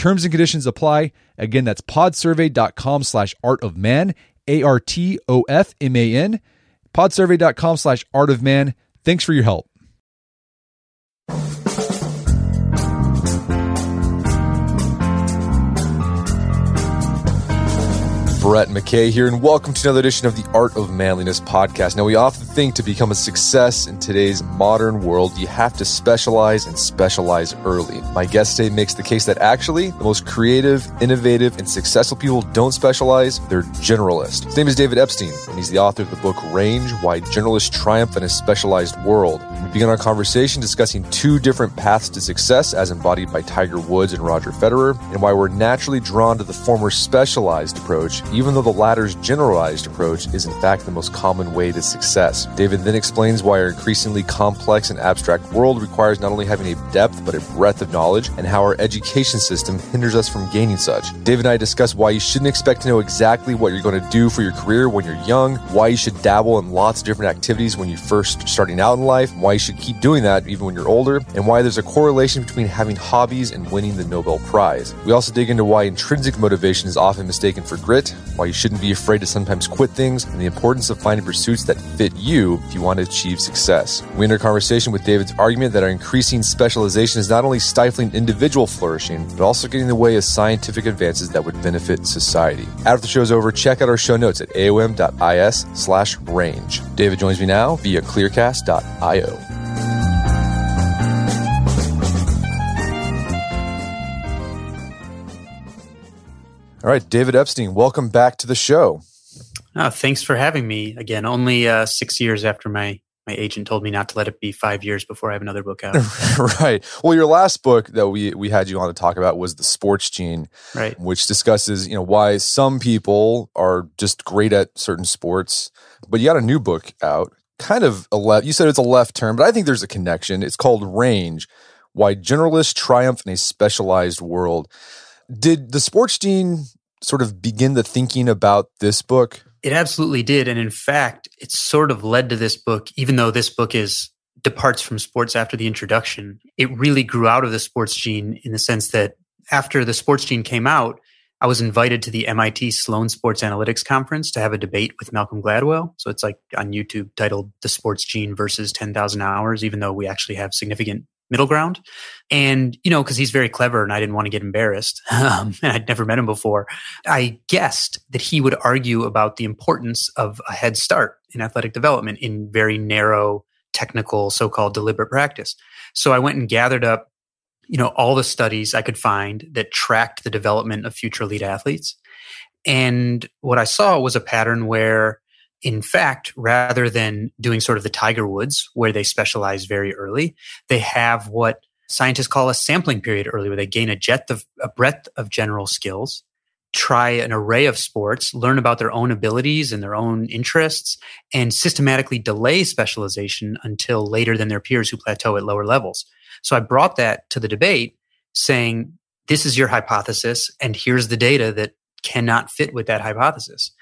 Terms and conditions apply. Again, that's podsurvey.com slash art of man, A R T O F M A N. Podsurvey.com slash art of man. Thanks for your help. Brett McKay here, and welcome to another edition of the Art of Manliness podcast. Now, we often think to become a success in today's modern world, you have to specialize and specialize early. My guest today makes the case that actually the most creative, innovative, and successful people don't specialize, they're generalists. His name is David Epstein, and he's the author of the book Range Why Generalists Triumph in a Specialized World. We begin our conversation discussing two different paths to success as embodied by Tiger Woods and Roger Federer, and why we're naturally drawn to the former specialized approach even though the latter's generalized approach is in fact the most common way to success. David then explains why our increasingly complex and abstract world requires not only having a depth but a breadth of knowledge and how our education system hinders us from gaining such. David and I discuss why you shouldn't expect to know exactly what you're going to do for your career when you're young, why you should dabble in lots of different activities when you're first starting out in life, why you should keep doing that even when you're older, and why there's a correlation between having hobbies and winning the Nobel Prize. We also dig into why intrinsic motivation is often mistaken for grit, why you shouldn't be afraid to sometimes quit things, and the importance of finding pursuits that fit you if you want to achieve success. We end our conversation with David's argument that our increasing specialization is not only stifling individual flourishing, but also getting in the way of scientific advances that would benefit society. After the show's over, check out our show notes at aom.is slash range. David joins me now via clearcast.io. All right, David Epstein, welcome back to the show. Oh, thanks for having me again. Only uh, six years after my my agent told me not to let it be five years before I have another book out. right. Well, your last book that we we had you on to talk about was the Sports Gene, right? Which discusses you know why some people are just great at certain sports. But you got a new book out, kind of a left. You said it's a left turn, but I think there's a connection. It's called Range: Why Generalists Triumph in a Specialized World. Did the sports gene sort of begin the thinking about this book? It absolutely did. And in fact, it sort of led to this book, even though this book is departs from sports after the introduction. It really grew out of the sports gene in the sense that after the sports gene came out, I was invited to the MIT Sloan Sports Analytics Conference to have a debate with Malcolm Gladwell. So it's like on YouTube titled The Sports Gene versus 10,000 Hours, even though we actually have significant middle ground. And, you know, because he's very clever and I didn't want to get embarrassed, um, and I'd never met him before, I guessed that he would argue about the importance of a head start in athletic development in very narrow, technical, so called deliberate practice. So I went and gathered up, you know, all the studies I could find that tracked the development of future elite athletes. And what I saw was a pattern where in fact, rather than doing sort of the Tiger Woods, where they specialize very early, they have what scientists call a sampling period early, where they gain a, jet of, a breadth of general skills, try an array of sports, learn about their own abilities and their own interests, and systematically delay specialization until later than their peers who plateau at lower levels. So I brought that to the debate saying, this is your hypothesis, and here's the data that cannot fit with that hypothesis.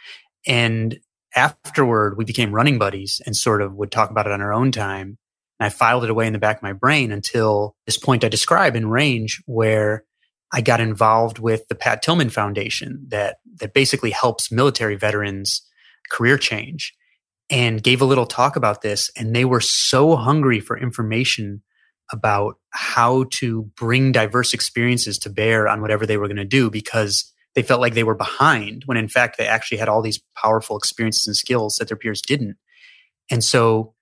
And afterward, we became running buddies and sort of would talk about it on our own time. And I filed it away in the back of my brain until this point I describe in range where I got involved with the Pat Tillman Foundation that, that basically helps military veterans career change and gave a little talk about this. And they were so hungry for information about how to bring diverse experiences to bear on whatever they were going to do because they felt like they were behind when in fact they actually had all these powerful experiences and skills that their peers didn't. And so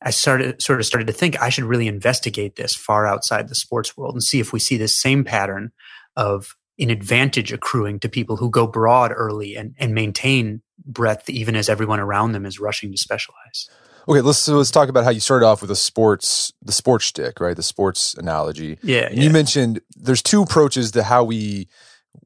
I started sort of started to think I should really investigate this far outside the sports world and see if we see this same pattern of an advantage accruing to people who go broad early and, and maintain breadth even as everyone around them is rushing to specialize. Okay, let's so let's talk about how you started off with a sports the sports stick, right? The sports analogy. Yeah, yeah. You mentioned there's two approaches to how we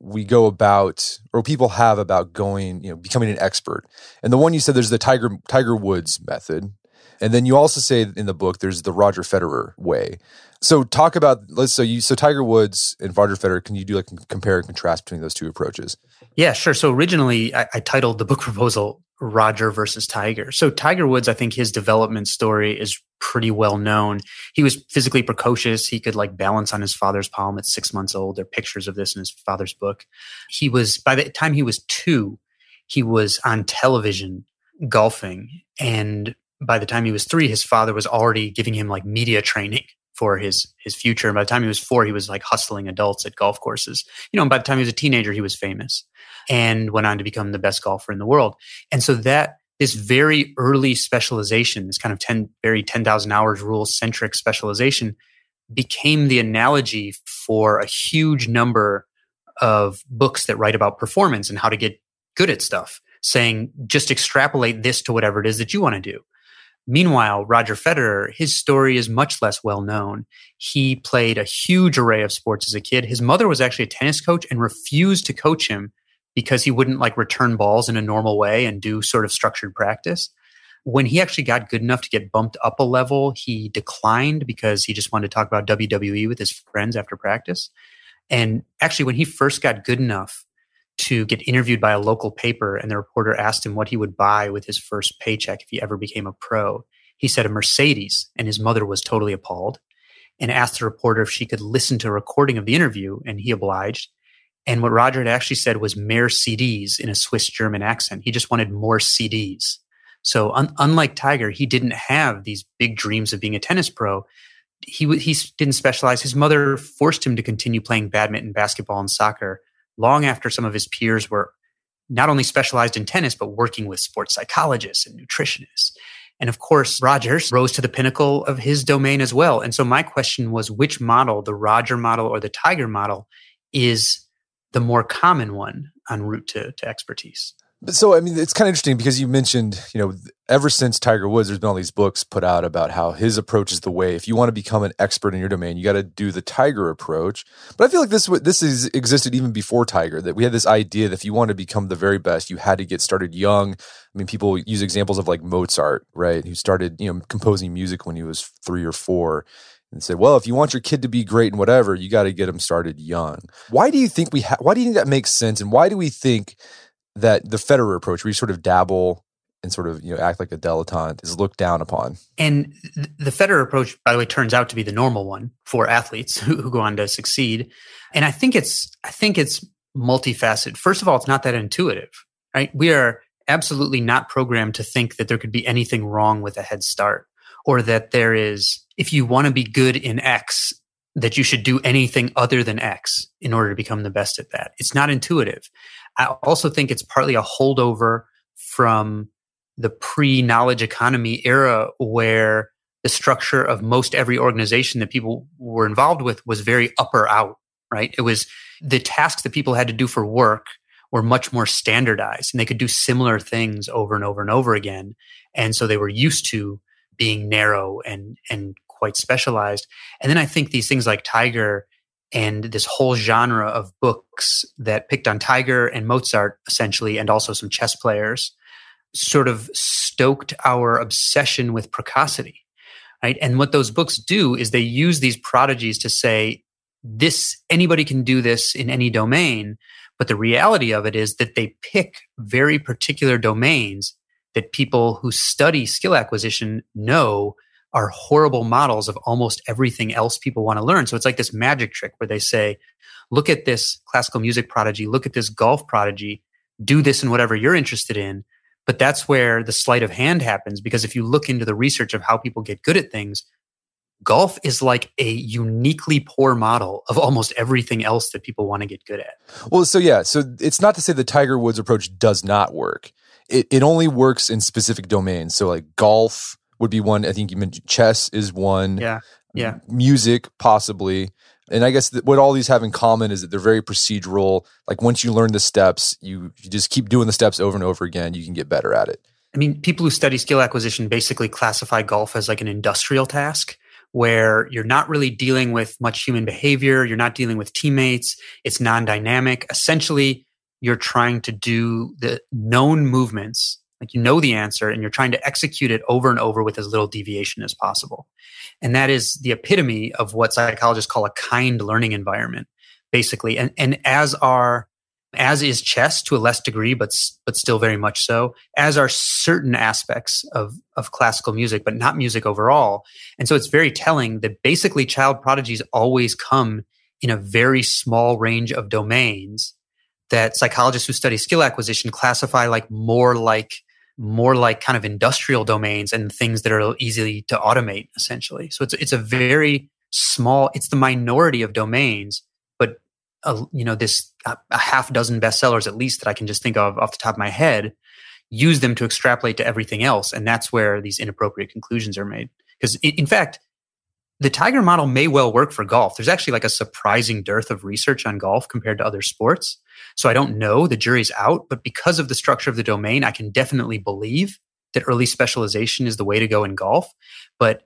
we go about or people have about going, you know, becoming an expert. And the one you said there's the Tiger Tiger Woods method. And then you also say in the book there's the Roger Federer way. So talk about let's so you so Tiger Woods and Roger Federer. Can you do like compare and contrast between those two approaches? Yeah, sure. So originally I, I titled the book proposal Roger versus Tiger. So Tiger Woods, I think his development story is pretty well known. He was physically precocious. He could like balance on his father's palm at six months old. There are pictures of this in his father's book. He was by the time he was two, he was on television golfing, and by the time he was three, his father was already giving him like media training for his his future. And by the time he was four, he was like hustling adults at golf courses. You know, and by the time he was a teenager, he was famous and went on to become the best golfer in the world. And so that this very early specialization, this kind of 10, very 10,000 hours rule centric specialization became the analogy for a huge number of books that write about performance and how to get good at stuff, saying just extrapolate this to whatever it is that you want to do. Meanwhile, Roger Federer, his story is much less well known. He played a huge array of sports as a kid. His mother was actually a tennis coach and refused to coach him because he wouldn't like return balls in a normal way and do sort of structured practice. When he actually got good enough to get bumped up a level, he declined because he just wanted to talk about WWE with his friends after practice. And actually, when he first got good enough to get interviewed by a local paper, and the reporter asked him what he would buy with his first paycheck if he ever became a pro, he said a Mercedes. And his mother was totally appalled and asked the reporter if she could listen to a recording of the interview, and he obliged. And what Roger had actually said was mere CDs in a Swiss German accent. He just wanted more CDs. So un- unlike Tiger, he didn't have these big dreams of being a tennis pro. He w- he didn't specialize. His mother forced him to continue playing badminton, basketball, and soccer long after some of his peers were not only specialized in tennis but working with sports psychologists and nutritionists. And of course, Rogers rose to the pinnacle of his domain as well. And so my question was which model, the Roger model or the Tiger model, is the more common one en route to, to expertise. So, I mean, it's kind of interesting because you mentioned, you know, ever since Tiger Woods, there's been all these books put out about how his approach is the way. If you want to become an expert in your domain, you got to do the Tiger approach. But I feel like this this is existed even before Tiger. That we had this idea that if you want to become the very best, you had to get started young. I mean, people use examples of like Mozart, right, who started, you know, composing music when he was three or four and said, "Well, if you want your kid to be great and whatever, you got to get them started young." Why do you think we? Ha- why do you think that makes sense? And why do we think that the Federer approach, where you sort of dabble and sort of you know act like a dilettante, is looked down upon? And the Federer approach, by the way, turns out to be the normal one for athletes who, who go on to succeed. And I think it's I think it's multifaceted. First of all, it's not that intuitive, right? We are absolutely not programmed to think that there could be anything wrong with a head start or that there is, if you want to be good in X, that you should do anything other than X in order to become the best at that. It's not intuitive. I also think it's partly a holdover from the pre knowledge economy era where the structure of most every organization that people were involved with was very upper out, right? It was the tasks that people had to do for work were much more standardized and they could do similar things over and over and over again. And so they were used to being narrow and and quite specialized. And then I think these things like Tiger and this whole genre of books that picked on Tiger and Mozart essentially, and also some chess players, sort of stoked our obsession with precocity. Right. And what those books do is they use these prodigies to say, this, anybody can do this in any domain. But the reality of it is that they pick very particular domains that people who study skill acquisition know are horrible models of almost everything else people want to learn. So it's like this magic trick where they say, look at this classical music prodigy, look at this golf prodigy, do this in whatever you're interested in. But that's where the sleight of hand happens because if you look into the research of how people get good at things, golf is like a uniquely poor model of almost everything else that people want to get good at. Well, so yeah, so it's not to say the Tiger Woods approach does not work. It it only works in specific domains. So like golf would be one. I think you mentioned chess is one. Yeah. Yeah. Music possibly. And I guess what all these have in common is that they're very procedural. Like once you learn the steps, you, you just keep doing the steps over and over again, you can get better at it. I mean, people who study skill acquisition basically classify golf as like an industrial task where you're not really dealing with much human behavior, you're not dealing with teammates, it's non dynamic. Essentially, you're trying to do the known movements, like you know the answer, and you're trying to execute it over and over with as little deviation as possible. And that is the epitome of what psychologists call a kind learning environment, basically. And, and as are as is chess to a less degree, but but still very much so. As are certain aspects of of classical music, but not music overall. And so it's very telling that basically child prodigies always come in a very small range of domains that psychologists who study skill acquisition classify like more like more like kind of industrial domains and things that are easily to automate essentially. So it's it's a very small it's the minority of domains a, uh, you know this a, a half dozen bestsellers at least that I can just think of off the top of my head, use them to extrapolate to everything else, and that's where these inappropriate conclusions are made. Because in fact, the Tiger model may well work for golf. There's actually like a surprising dearth of research on golf compared to other sports. So I don't know, the jury's out, but because of the structure of the domain, I can definitely believe that early specialization is the way to go in golf. But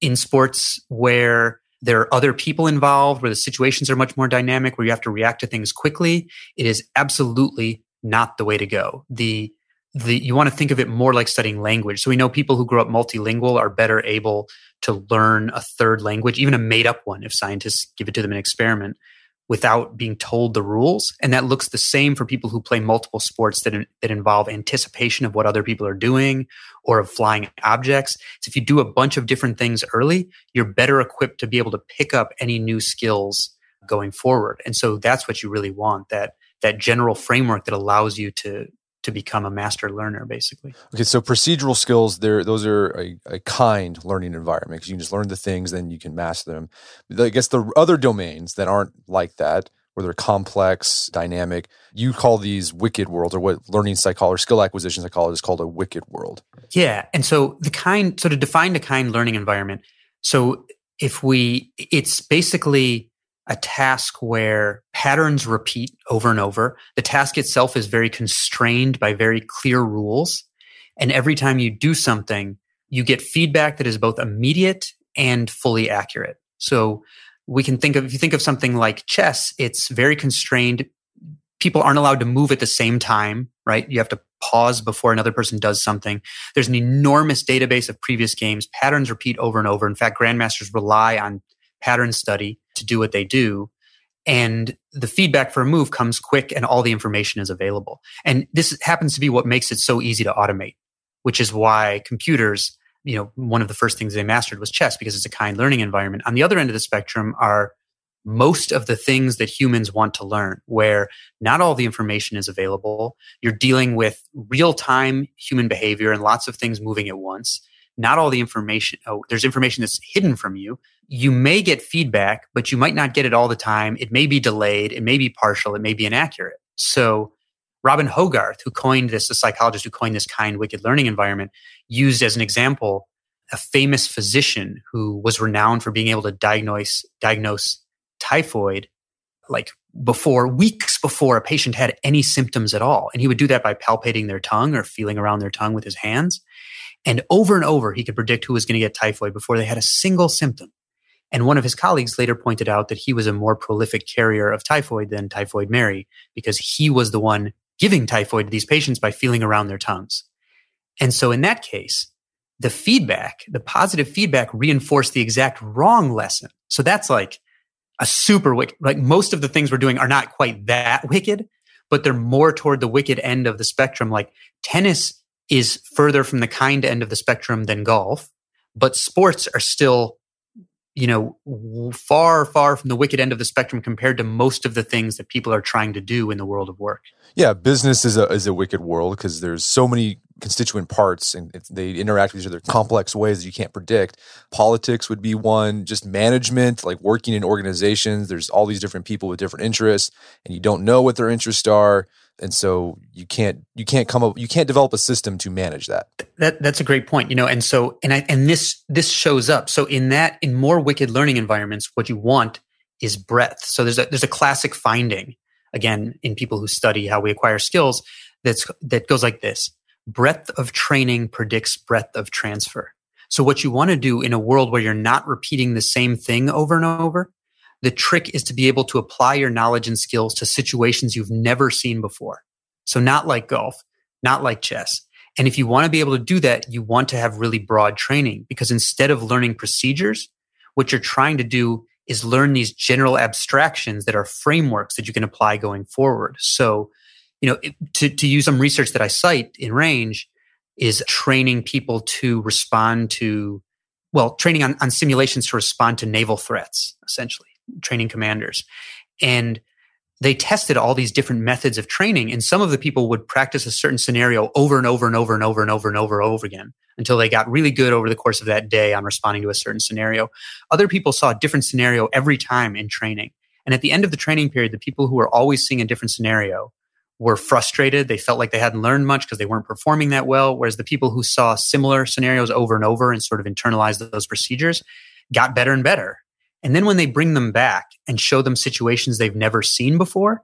in sports where there are other people involved where the situations are much more dynamic, where you have to react to things quickly. It is absolutely not the way to go. The the, you want to think of it more like studying language. So we know people who grow up multilingual are better able to learn a third language, even a made up one, if scientists give it to them in experiment, without being told the rules. And that looks the same for people who play multiple sports that, that involve anticipation of what other people are doing or of flying objects. So if you do a bunch of different things early, you're better equipped to be able to pick up any new skills going forward. And so that's what you really want that that general framework that allows you to to become a master learner basically. Okay so procedural skills there those are a, a kind learning environment because you can just learn the things then you can master them. I guess the other domains that aren't like that where they're complex dynamic you call these wicked worlds or what learning psychology skill acquisition psychologists call a wicked world. Yeah and so the kind so to define the kind learning environment so if we it's basically a task where patterns repeat over and over. The task itself is very constrained by very clear rules. And every time you do something, you get feedback that is both immediate and fully accurate. So we can think of, if you think of something like chess, it's very constrained. People aren't allowed to move at the same time, right? You have to pause before another person does something. There's an enormous database of previous games. Patterns repeat over and over. In fact, grandmasters rely on pattern study to do what they do. And the feedback for a move comes quick and all the information is available. And this happens to be what makes it so easy to automate, which is why computers, you know, one of the first things they mastered was chess because it's a kind learning environment. On the other end of the spectrum are most of the things that humans want to learn, where not all the information is available. You're dealing with real time human behavior and lots of things moving at once not all the information oh, there's information that's hidden from you. You may get feedback but you might not get it all the time. It may be delayed. It may be partial. It may be inaccurate. So robin hogarth who coined this the psychologist who coined this kind wicked learning environment used as an example a famous physician who was renowned for being able to diagnose diagnose typhoid like before weeks before a patient had any symptoms at all. And he would do that by palpating their tongue or feeling around their tongue with his hands and over and over, he could predict who was going to get typhoid before they had a single symptom. And one of his colleagues later pointed out that he was a more prolific carrier of typhoid than Typhoid Mary because he was the one giving typhoid to these patients by feeling around their tongues. And so in that case, the feedback, the positive feedback reinforced the exact wrong lesson. So that's like a super wicked, like most of the things we're doing are not quite that wicked, but they're more toward the wicked end of the spectrum. Like tennis is further from the kind end of the spectrum than golf, but sports are still, you know, far, far from the wicked end of the spectrum compared to most of the things that people are trying to do in the world of work. Yeah, business is a is a wicked world because there's so many constituent parts and they interact with each other complex ways that you can't predict. Politics would be one, just management, like working in organizations. There's all these different people with different interests and you don't know what their interests are. And so you can't you can't come up you can't develop a system to manage that. That that's a great point, you know. And so and I and this this shows up. So in that in more wicked learning environments, what you want is breadth. So there's a there's a classic finding again in people who study how we acquire skills that's that goes like this breadth of training predicts breadth of transfer. So what you want to do in a world where you're not repeating the same thing over and over, the trick is to be able to apply your knowledge and skills to situations you've never seen before. So not like golf, not like chess. And if you want to be able to do that, you want to have really broad training because instead of learning procedures, what you're trying to do is learn these general abstractions that are frameworks that you can apply going forward. So you know, to, to use some research that I cite in range is training people to respond to, well, training on, on simulations to respond to naval threats, essentially, training commanders. And they tested all these different methods of training and some of the people would practice a certain scenario over and over and over and over and over and over and over again until they got really good over the course of that day on responding to a certain scenario other people saw a different scenario every time in training and at the end of the training period the people who were always seeing a different scenario were frustrated. They felt like they hadn't learned much because they weren't performing that well. Whereas the people who saw similar scenarios over and over and sort of internalized those procedures got better and better. And then when they bring them back and show them situations they've never seen before,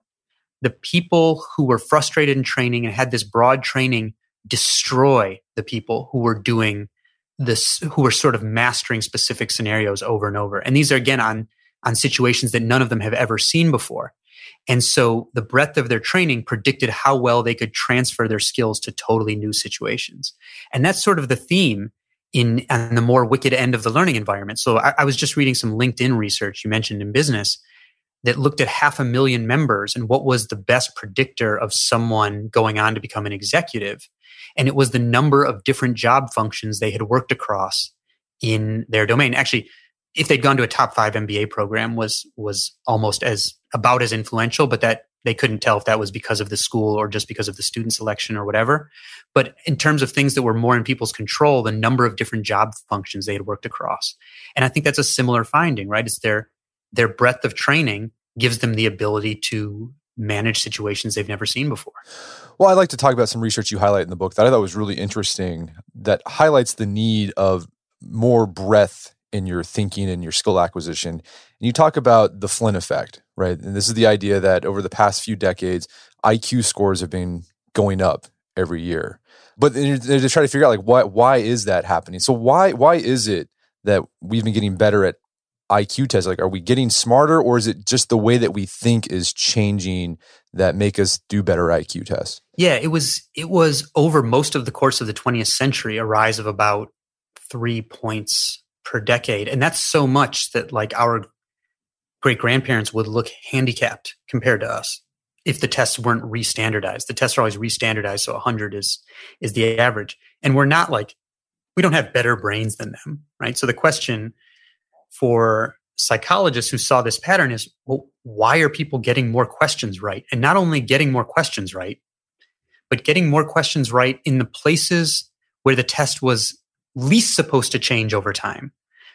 the people who were frustrated in training and had this broad training destroy the people who were doing this, who were sort of mastering specific scenarios over and over. And these are again on, on situations that none of them have ever seen before. And so the breadth of their training predicted how well they could transfer their skills to totally new situations. And that's sort of the theme in on the more wicked end of the learning environment. So I, I was just reading some LinkedIn research you mentioned in business that looked at half a million members and what was the best predictor of someone going on to become an executive. And it was the number of different job functions they had worked across in their domain. Actually, if they'd gone to a top five MBA program was was almost as about as influential, but that they couldn't tell if that was because of the school or just because of the student selection or whatever. But in terms of things that were more in people's control, the number of different job functions they had worked across. And I think that's a similar finding, right? It's their their breadth of training gives them the ability to manage situations they've never seen before. Well, I'd like to talk about some research you highlight in the book that I thought was really interesting that highlights the need of more breadth in your thinking and your skill acquisition. And you talk about the Flynn effect, right? And this is the idea that over the past few decades, IQ scores have been going up every year. But they're, trying to figure out like why why is that happening? So why why is it that we've been getting better at IQ tests? Like, are we getting smarter, or is it just the way that we think is changing that make us do better IQ tests? Yeah, it was it was over most of the course of the 20th century a rise of about three points per decade. And that's so much that like our great grandparents would look handicapped compared to us if the tests weren't restandardized. The tests are always restandardized, so 100 is is the average. And we're not like we don't have better brains than them, right? So the question for psychologists who saw this pattern is, well, why are people getting more questions right? And not only getting more questions right, but getting more questions right in the places where the test was least supposed to change over time.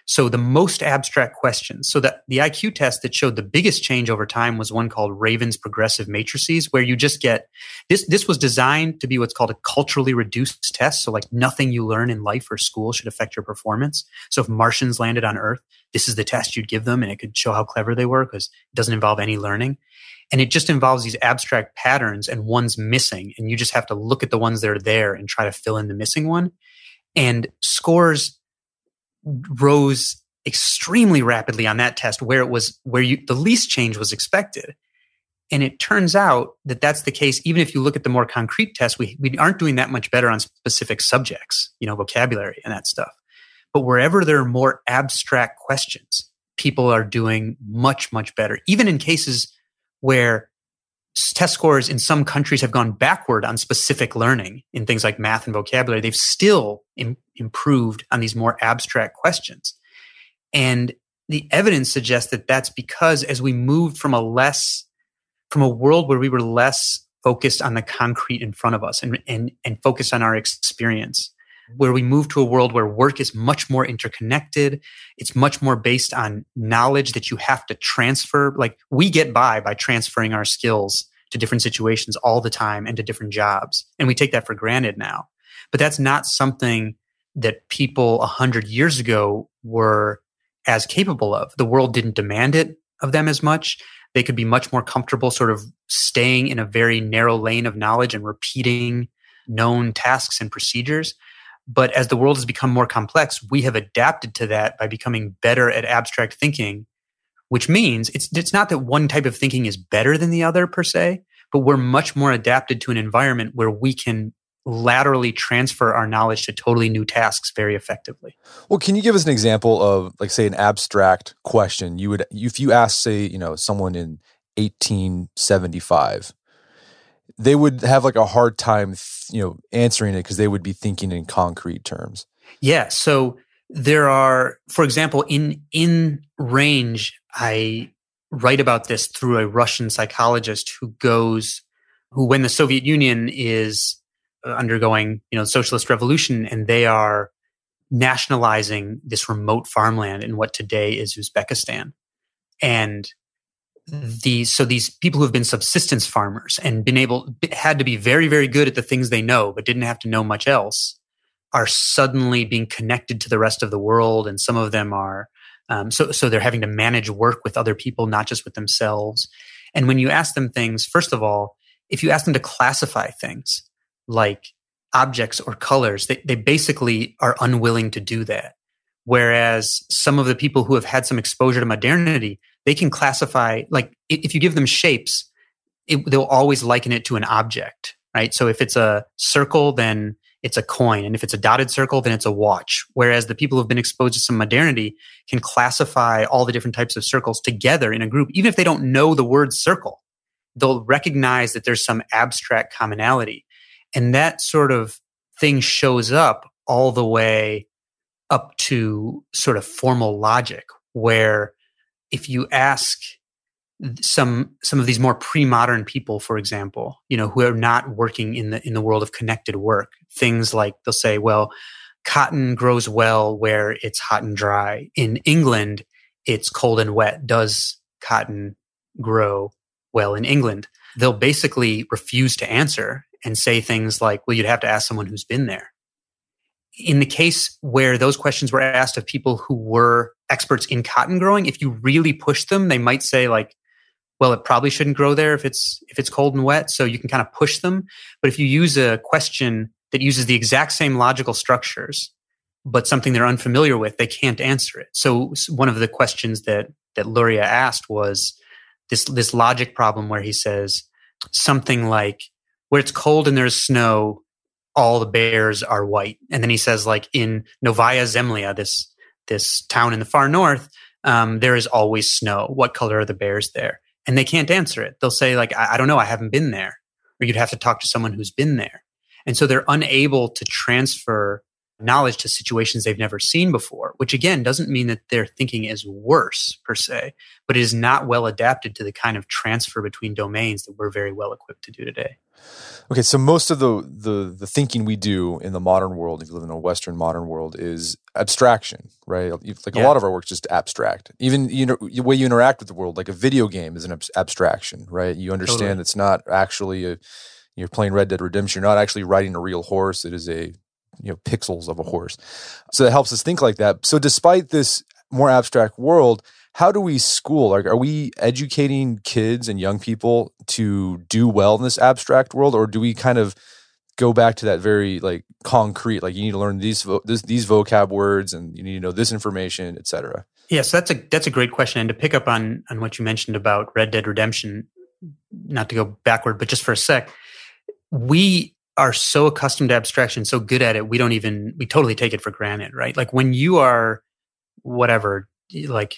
So the most abstract questions. So that the IQ test that showed the biggest change over time was one called Raven's progressive matrices, where you just get this. This was designed to be what's called a culturally reduced test. So like nothing you learn in life or school should affect your performance. So if Martians landed on Earth, this is the test you'd give them, and it could show how clever they were because it doesn't involve any learning. And it just involves these abstract patterns, and one's missing, and you just have to look at the ones that are there and try to fill in the missing one and scores rose extremely rapidly on that test where it was where you the least change was expected. And it turns out that that's the case even if you look at the more concrete tests we, we aren't doing that much better on specific subjects you know vocabulary and that stuff. But wherever there are more abstract questions people are doing much much better even in cases where test scores in some countries have gone backward on specific learning in things like math and vocabulary. They've still Im- improved on these more abstract questions. And the evidence suggests that that's because as we moved from a less, from a world where we were less focused on the concrete in front of us and, and, and focused on our experience where we move to a world where work is much more interconnected. It's much more based on knowledge that you have to transfer. Like we get by by transferring our skills to different situations all the time and to different jobs. And we take that for granted now. But that's not something that people a hundred years ago were as capable of. The world didn't demand it of them as much. They could be much more comfortable sort of staying in a very narrow lane of knowledge and repeating known tasks and procedures. But as the world has become more complex, we have adapted to that by becoming better at abstract thinking, which means it's, it's not that one type of thinking is better than the other per se, but we're much more adapted to an environment where we can laterally transfer our knowledge to totally new tasks very effectively. Well, can you give us an example of like say an abstract question you would if you ask say, you know, someone in 1875 they would have like a hard time, you know, answering it because they would be thinking in concrete terms. Yeah. So there are, for example, in in range, I write about this through a Russian psychologist who goes, who when the Soviet Union is uh, undergoing, you know, socialist revolution, and they are nationalizing this remote farmland in what today is Uzbekistan, and these so these people who have been subsistence farmers and been able had to be very very good at the things they know but didn't have to know much else are suddenly being connected to the rest of the world and some of them are um, so so they're having to manage work with other people not just with themselves. And when you ask them things first of all if you ask them to classify things like objects or colors they, they basically are unwilling to do that. Whereas some of the people who have had some exposure to modernity they can classify like if you give them shapes it, they'll always liken it to an object right? So if it's a circle then it's a coin and if it's a dotted circle then it's a watch. Whereas the people who've been exposed to some modernity can classify all the different types of circles together in a group. Even if they don't know the word circle they'll recognize that there's some abstract commonality. And that sort of thing shows up all the way up to sort of formal logic where if you ask some some of these more pre-modern people for example you know who are not working in the in the world of connected work things like they'll say well cotton grows well where it's hot and dry. In england it's cold and wet. Does cotton grow well in england? They'll basically refuse to answer and say things like well you'd have to ask someone who's been there in the case where those questions were asked of people who were experts in cotton growing, if you really push them, they might say like, well, it probably shouldn't grow there if it's if it's cold and wet. So you can kind of push them. But if you use a question that uses the exact same logical structures, but something they're unfamiliar with, they can't answer it. So one of the questions that that Luria asked was this this logic problem where he says something like, where it's cold and there's snow, all the bears are white. And then he says, like in Novaya Zemlya, this this town in the far north, um, there is always snow. What color are the bears there? And they can't answer it. They'll say, like, I, I don't know, I haven't been there. Or you'd have to talk to someone who's been there. And so they're unable to transfer knowledge to situations they've never seen before, which again doesn't mean that their thinking is worse per se, but it is not well adapted to the kind of transfer between domains that we're very well equipped to do today. Okay, so most of the, the the thinking we do in the modern world, if you live in a Western modern world, is abstraction, right? Like yeah. a lot of our work is just abstract. Even you know the way you interact with the world, like a video game, is an ab- abstraction, right? You understand totally. it's not actually a you're playing Red Dead Redemption. You're not actually riding a real horse. It is a you know pixels of a horse. So that helps us think like that. So despite this more abstract world, how do we school? Like, are we educating kids and young people to do well in this abstract world, or do we kind of go back to that very like concrete? Like, you need to learn these vo- this, these vocab words, and you need to know this information, etc. Yes, that's a that's a great question. And to pick up on on what you mentioned about Red Dead Redemption, not to go backward, but just for a sec, we are so accustomed to abstraction, so good at it, we don't even we totally take it for granted, right? Like when you are whatever, like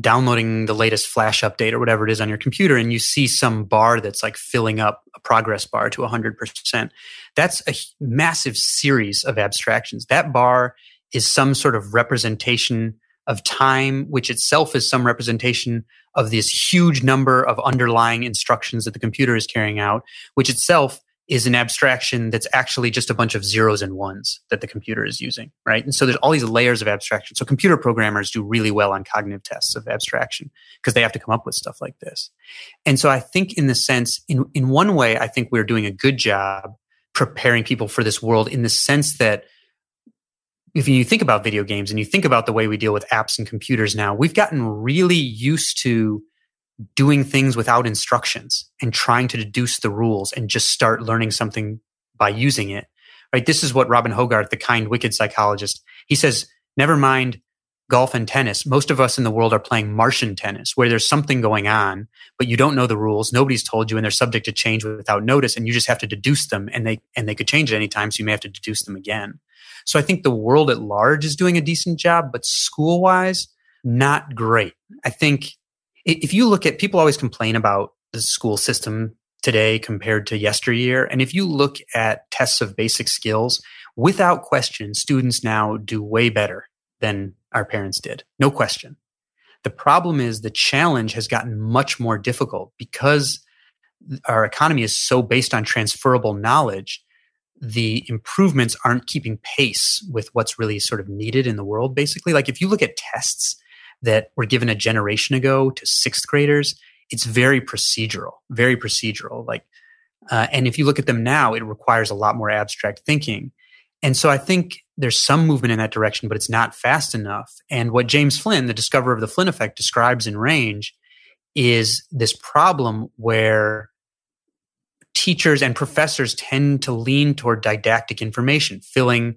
downloading the latest flash update or whatever it is on your computer and you see some bar that's like filling up a progress bar to 100% that's a massive series of abstractions that bar is some sort of representation of time, which itself is some representation of this huge number of underlying instructions that the computer is carrying out, which itself is an abstraction that's actually just a bunch of zeros and ones that the computer is using, right? And so there's all these layers of abstraction. So computer programmers do really well on cognitive tests of abstraction because they have to come up with stuff like this. And so I think in the sense, in, in one way, I think we're doing a good job preparing people for this world in the sense that if you think about video games and you think about the way we deal with apps and computers now, we've gotten really used to doing things without instructions and trying to deduce the rules and just start learning something by using it. Right? This is what Robin Hogarth, the kind, wicked psychologist, he says, never mind golf and tennis. Most of us in the world are playing Martian tennis where there's something going on, but you don't know the rules. Nobody's told you and they're subject to change without notice. And you just have to deduce them and they, and they could change at any time. So you may have to deduce them again. So I think the world at large is doing a decent job, but school wise, not great. I think if you look at people always complain about the school system today compared to yesteryear. And if you look at tests of basic skills, without question, students now do way better than our parents did. No question. The problem is the challenge has gotten much more difficult because our economy is so based on transferable knowledge. The improvements aren't keeping pace with what's really sort of needed in the world, basically. Like if you look at tests that were given a generation ago to sixth graders, it's very procedural, very procedural. Like, uh, and if you look at them now, it requires a lot more abstract thinking. And so I think there's some movement in that direction, but it's not fast enough. And what James Flynn, the discoverer of the Flynn effect, describes in Range is this problem where teachers and professors tend to lean toward didactic information, filling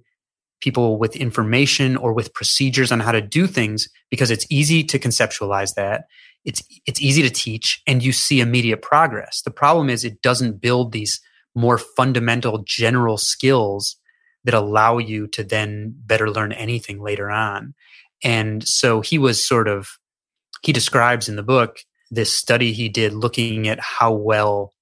people with information or with procedures on how to do things because it's easy to conceptualize that. It's it's easy to teach and you see immediate progress. The problem is it doesn't build these more fundamental general skills that allow you to then better learn anything later on. And so he was sort of he describes in the book this study he did looking at how well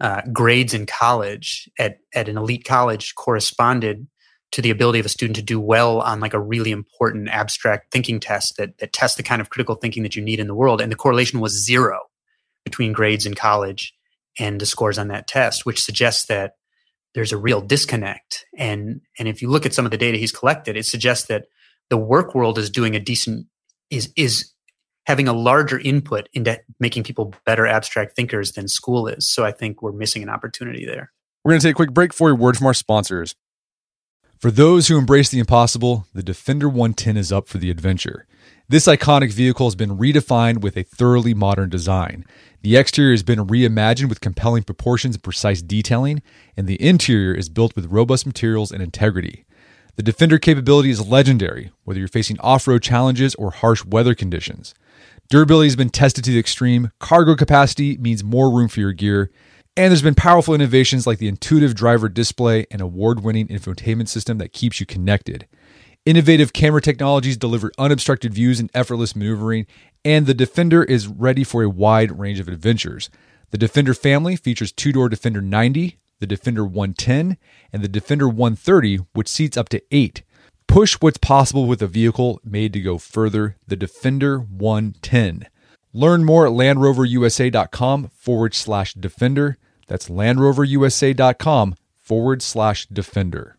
uh, grades in college at, at an elite college corresponded to the ability of a student to do well on like a really important abstract thinking test that, that tests the kind of critical thinking that you need in the world. And the correlation was zero between grades in college and the scores on that test, which suggests that there's a real disconnect. And, and if you look at some of the data he's collected, it suggests that the work world is doing a decent, is, is having a larger input into making people better abstract thinkers than school is. So I think we're missing an opportunity there. We're going to take a quick break for a word from our sponsors. For those who embrace the impossible, the Defender 110 is up for the adventure. This iconic vehicle has been redefined with a thoroughly modern design. The exterior has been reimagined with compelling proportions and precise detailing, and the interior is built with robust materials and integrity. The Defender capability is legendary, whether you're facing off road challenges or harsh weather conditions. Durability has been tested to the extreme, cargo capacity means more room for your gear, and there's been powerful innovations like the intuitive driver display and award winning infotainment system that keeps you connected. Innovative camera technologies deliver unobstructed views and effortless maneuvering, and the Defender is ready for a wide range of adventures. The Defender family features two door Defender 90, the Defender 110, and the Defender 130, which seats up to eight. Push what's possible with a vehicle made to go further, the Defender 110. Learn more at LandRoverUSA.com forward slash Defender. That's LandRoverUSA.com forward slash Defender.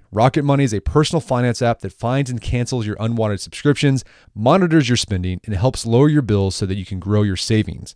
rocket money is a personal finance app that finds and cancels your unwanted subscriptions monitors your spending and helps lower your bills so that you can grow your savings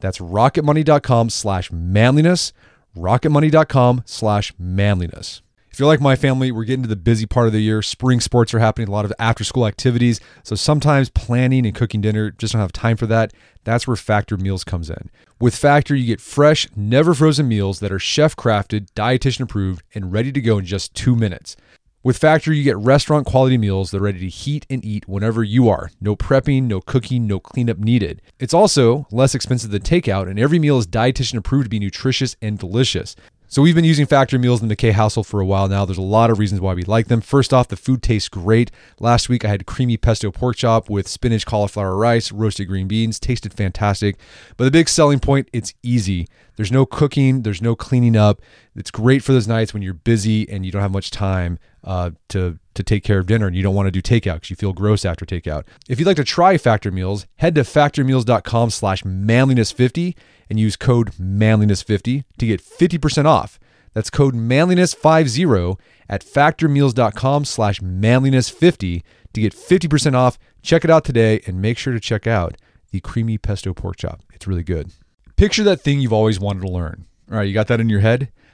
That's rocketmoney.com slash manliness, rocketmoney.com slash manliness. If you're like my family, we're getting to the busy part of the year. Spring sports are happening, a lot of after school activities. So sometimes planning and cooking dinner just don't have time for that. That's where Factor Meals comes in. With Factor, you get fresh, never frozen meals that are chef crafted, dietitian approved, and ready to go in just two minutes. With Factor, you get restaurant quality meals that are ready to heat and eat whenever you are. No prepping, no cooking, no cleanup needed. It's also less expensive than takeout, and every meal is dietitian approved to be nutritious and delicious. So we've been using Factor meals in the McKay household for a while now. There's a lot of reasons why we like them. First off, the food tastes great. Last week I had creamy pesto pork chop with spinach, cauliflower rice, roasted green beans. Tasted fantastic. But the big selling point, it's easy. There's no cooking, there's no cleaning up. It's great for those nights when you're busy and you don't have much time uh, to to take care of dinner and you don't want to do takeout because you feel gross after takeout. If you'd like to try Factor Meals, head to factormeals.com slash manliness50 and use code manliness50 to get 50% off. That's code manliness50 at factormeals.com slash manliness50 to get 50% off. Check it out today and make sure to check out the creamy pesto pork chop. It's really good. Picture that thing you've always wanted to learn. All right, you got that in your head?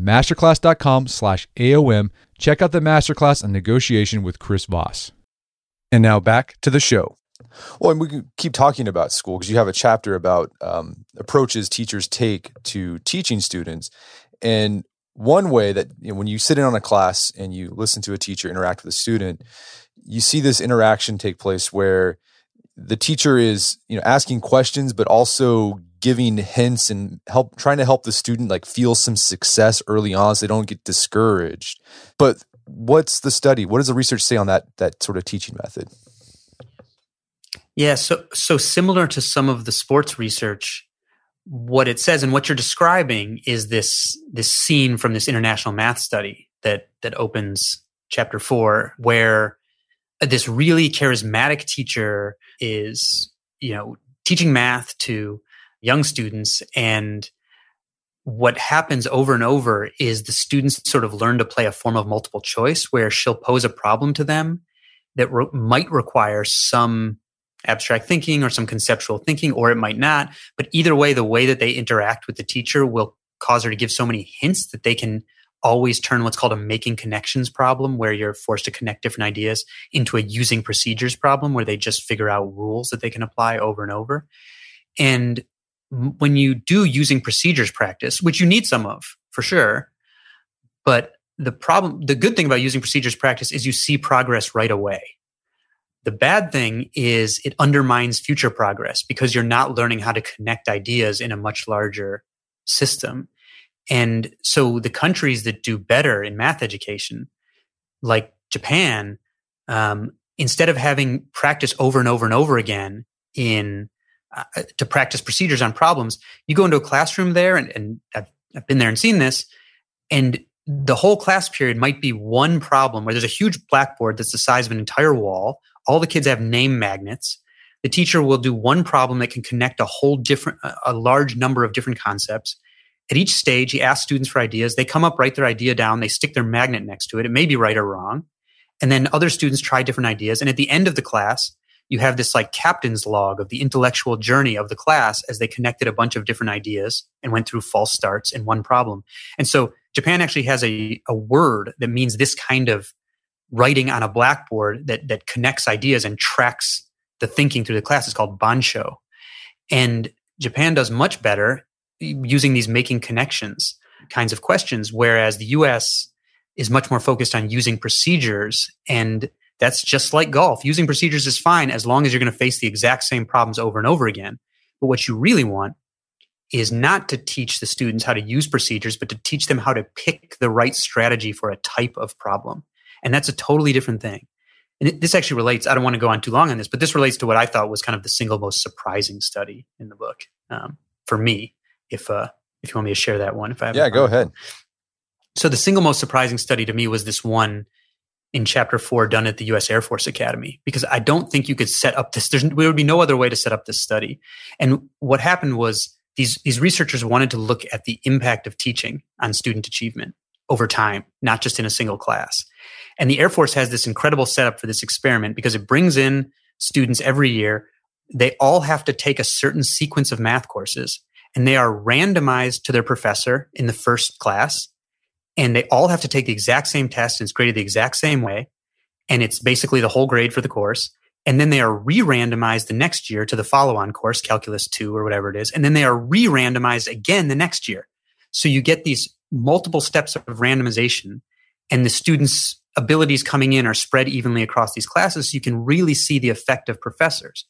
Masterclass.com slash AOM Check out the masterclass on negotiation with Chris Voss. And now back to the show. Well, and we can keep talking about school because you have a chapter about um, approaches teachers take to teaching students. And one way that you know, when you sit in on a class and you listen to a teacher interact with a student, you see this interaction take place where the teacher is you know asking questions but also giving hints and help trying to help the student like feel some success early on so they don't get discouraged. But what's the study? What does the research say on that that sort of teaching method? Yeah so so similar to some of the sports research what it says and what you're describing is this this scene from this international math study that that opens chapter 4 where this really charismatic teacher is you know teaching math to young students and what happens over and over is the students sort of learn to play a form of multiple choice where she'll pose a problem to them that re- might require some abstract thinking or some conceptual thinking or it might not but either way the way that they interact with the teacher will cause her to give so many hints that they can always turn what's called a making connections problem, where you're forced to connect different ideas, into a using procedures problem, where they just figure out rules that they can apply over and over. And when you do using procedures practice, which you need some of for sure, but the problem, the good thing about using procedures practice is you see progress right away. The bad thing is it undermines future progress because you're not learning how to connect ideas in a much larger system. And so the countries that do better in math education, like Japan, um, instead of having practice over and over and over again in uh, to practice procedures on problems, you go into a classroom there, and, and I've, I've been there and seen this, and the whole class period might be one problem where there's a huge blackboard that's the size of an entire wall. All the kids have name magnets. The teacher will do one problem that can connect a whole different, a large number of different concepts. At each stage, he asks students for ideas. They come up, write their idea down. They stick their magnet next to it. It may be right or wrong. And then other students try different ideas. And at the end of the class, you have this like captain's log of the intellectual journey of the class as they connected a bunch of different ideas and went through false starts in one problem. And so Japan actually has a, a word that means this kind of writing on a blackboard that, that connects ideas and tracks the thinking through the class. It's called bansho. And Japan does much better using these making connections kinds of questions, whereas the US is much more focused on using procedures. And that's just like golf. Using procedures is fine as long as you're going to face the exact same problems over and over again. But what you really want is not to teach the students how to use procedures, but to teach them how to pick the right strategy for a type of problem. And that's a totally different thing. And this actually relates, I don't want to go on too long on this, but this relates to what I thought was kind of the single most surprising study in the book um, for me. If, uh, if you want me to share that one, if I have yeah, go ahead. So the single most surprising study to me was this one in chapter four done at the U.S. Air Force Academy because I don't think you could set up this. There's, there would be no other way to set up this study. And what happened was these, these researchers wanted to look at the impact of teaching on student achievement over time, not just in a single class. And the Air Force has this incredible setup for this experiment because it brings in students every year. They all have to take a certain sequence of math courses and they are randomized to their professor in the first class. And they all have to take the exact same test and it's graded the exact same way. And it's basically the whole grade for the course. And then they are re-randomized the next year to the follow-on course, calculus two or whatever it is. And then they are re-randomized again the next year. So you get these multiple steps of randomization and the students' abilities coming in are spread evenly across these classes. So you can really see the effect of professors.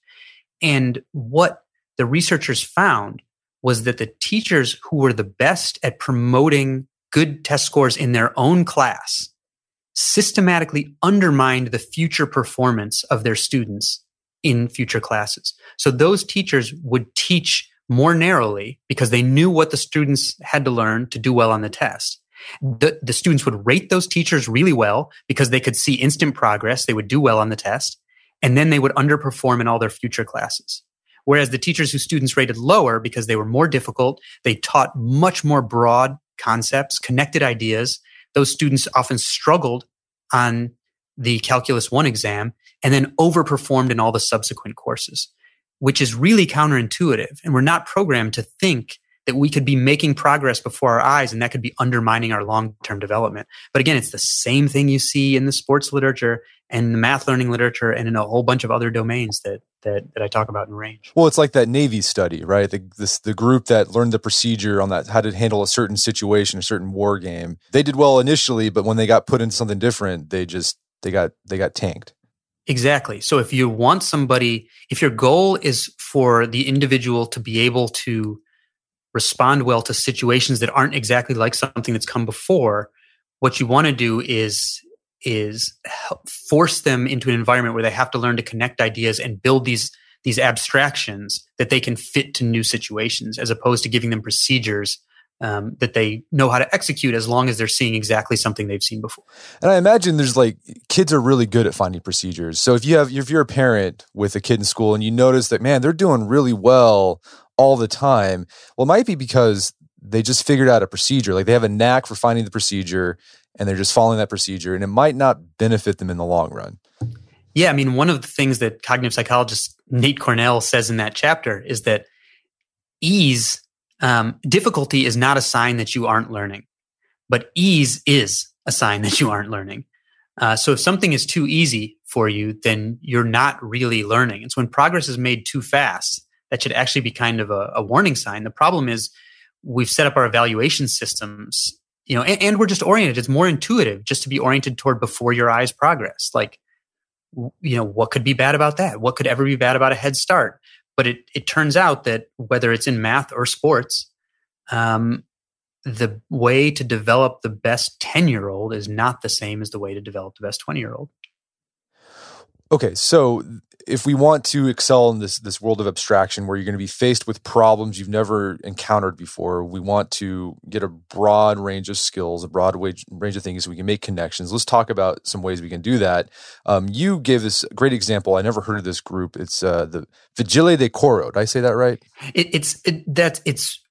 And what the researchers found was that the teachers who were the best at promoting good test scores in their own class systematically undermined the future performance of their students in future classes. So those teachers would teach more narrowly because they knew what the students had to learn to do well on the test. The, the students would rate those teachers really well because they could see instant progress. They would do well on the test and then they would underperform in all their future classes. Whereas the teachers whose students rated lower because they were more difficult, they taught much more broad concepts, connected ideas. Those students often struggled on the Calculus 1 exam and then overperformed in all the subsequent courses, which is really counterintuitive. And we're not programmed to think that we could be making progress before our eyes and that could be undermining our long term development. But again, it's the same thing you see in the sports literature and the math learning literature and in a whole bunch of other domains that that, that I talk about in range. Well, it's like that Navy study, right? The, this, the group that learned the procedure on that, how to handle a certain situation, a certain war game. They did well initially, but when they got put into something different, they just they got they got tanked. Exactly. So if you want somebody, if your goal is for the individual to be able to respond well to situations that aren't exactly like something that's come before, what you want to do is is force them into an environment where they have to learn to connect ideas and build these these abstractions that they can fit to new situations, as opposed to giving them procedures um, that they know how to execute as long as they're seeing exactly something they've seen before. And I imagine there's like kids are really good at finding procedures. So if you have if you're a parent with a kid in school and you notice that man they're doing really well all the time, well, it might be because they just figured out a procedure. Like they have a knack for finding the procedure and they're just following that procedure and it might not benefit them in the long run. Yeah, I mean, one of the things that cognitive psychologist Nate Kornell says in that chapter is that ease, um, difficulty is not a sign that you aren't learning, but ease is a sign that you aren't learning. Uh, so if something is too easy for you, then you're not really learning. So when progress is made too fast, that should actually be kind of a, a warning sign. The problem is we've set up our evaluation systems you know, and, and, we're just oriented. It's more intuitive just to be oriented toward before your eyes progress. Like, you know, what could be bad about that? What could ever be bad about a head start? But it, it turns out that whether it's in math or sports, um, the way to develop the best 10 year old is not the same as the way to develop the best 20 year old. Okay, so if we want to excel in this this world of abstraction where you're going to be faced with problems you've never encountered before, we want to get a broad range of skills, a broad range of things so we can make connections. Let's talk about some ways we can do that. Um, you gave this great example. I never heard of this group. It's uh, the Vigile de Coro. Did I say that right? It, it's it, that's it's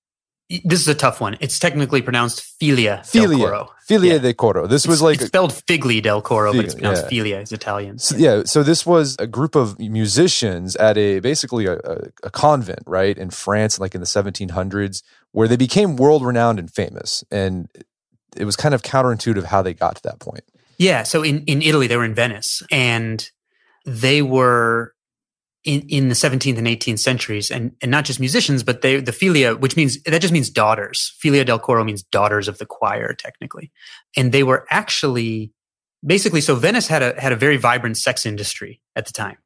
this is a tough one. It's technically pronounced Filia, Filia del Coro. Filia yeah. de Coro. This it's, was like it's spelled Figli del Coro, but it's pronounced yeah. Filia. It's Italian. So, yeah. So this was a group of musicians at a basically a, a, a convent, right, in France, like in the 1700s, where they became world renowned and famous, and it was kind of counterintuitive how they got to that point. Yeah. So in in Italy, they were in Venice, and they were in, in the 17th and 18th centuries, and, and not just musicians, but they, the filia, which means, that just means daughters. Filia del coro means daughters of the choir, technically. And they were actually, basically, so Venice had a, had a very vibrant sex industry at the time.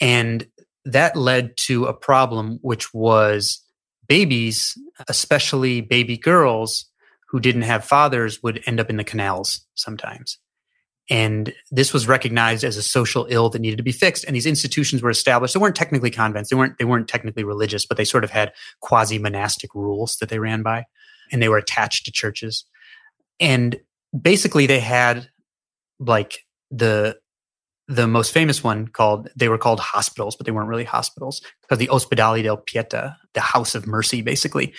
And that led to a problem, which was babies, especially baby girls who didn't have fathers, would end up in the canals sometimes. And this was recognized as a social ill that needed to be fixed. And these institutions were established. They weren't technically convents. They weren't, they weren't technically religious, but they sort of had quasi monastic rules that they ran by and they were attached to churches. And basically they had like the, the most famous one called, they were called hospitals, but they weren't really hospitals because the Ospedali del Pieta, the house of mercy, basically,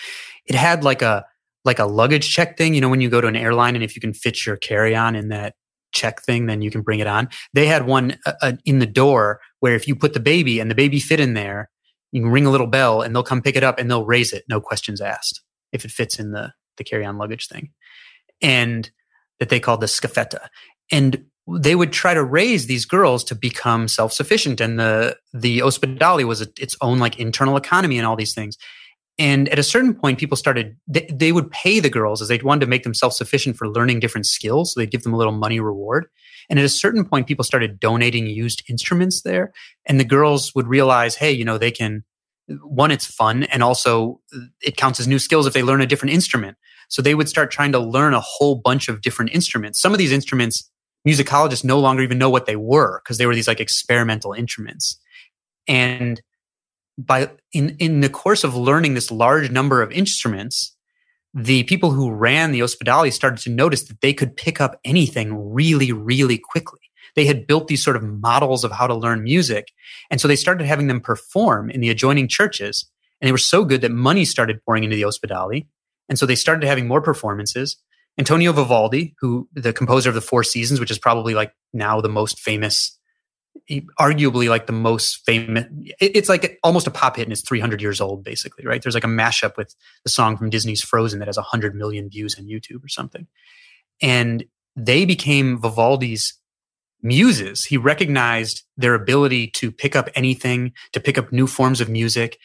it had like a, like a luggage check thing. You know, when you go to an airline and if you can fit your carry on in that check thing, then you can bring it on. They had one uh, uh, in the door where if you put the baby and the baby fit in there, you can ring a little bell and they'll come pick it up and they'll raise it, no questions asked, if it fits in the the carry on luggage thing, and that they called the scaffetta. And they would try to raise these girls to become self sufficient, and the the ospedali was its own like internal economy and all these things. And at a certain point, people started, they, they would pay the girls as they wanted to make them self sufficient for learning different skills. So they'd give them a little money reward. And at a certain point, people started donating used instruments there. And the girls would realize, hey, you know, they can, one, it's fun. And also uh, it counts as new skills if they learn a different instrument. So they would start trying to learn a whole bunch of different instruments. Some of these instruments, musicologists no longer even know what they were because they were these like experimental instruments. And by in in the course of learning this large number of instruments the people who ran the ospedali started to notice that they could pick up anything really really quickly. They had built these sort of models of how to learn music and so they started having them perform in the adjoining churches and they were so good that money started pouring into the ospedali and so they started having more performances. Antonio vivaldi who the composer of the four seasons which is probably like now the most famous arguably like the most famous it's like almost a pop hit and it's 300 years old basically right? There's like a mashup with the song from disney's frozen that has 100 million views on youtube or something. And they became vivaldi's muses. He recognized their ability to pick up anything to pick up new forms of music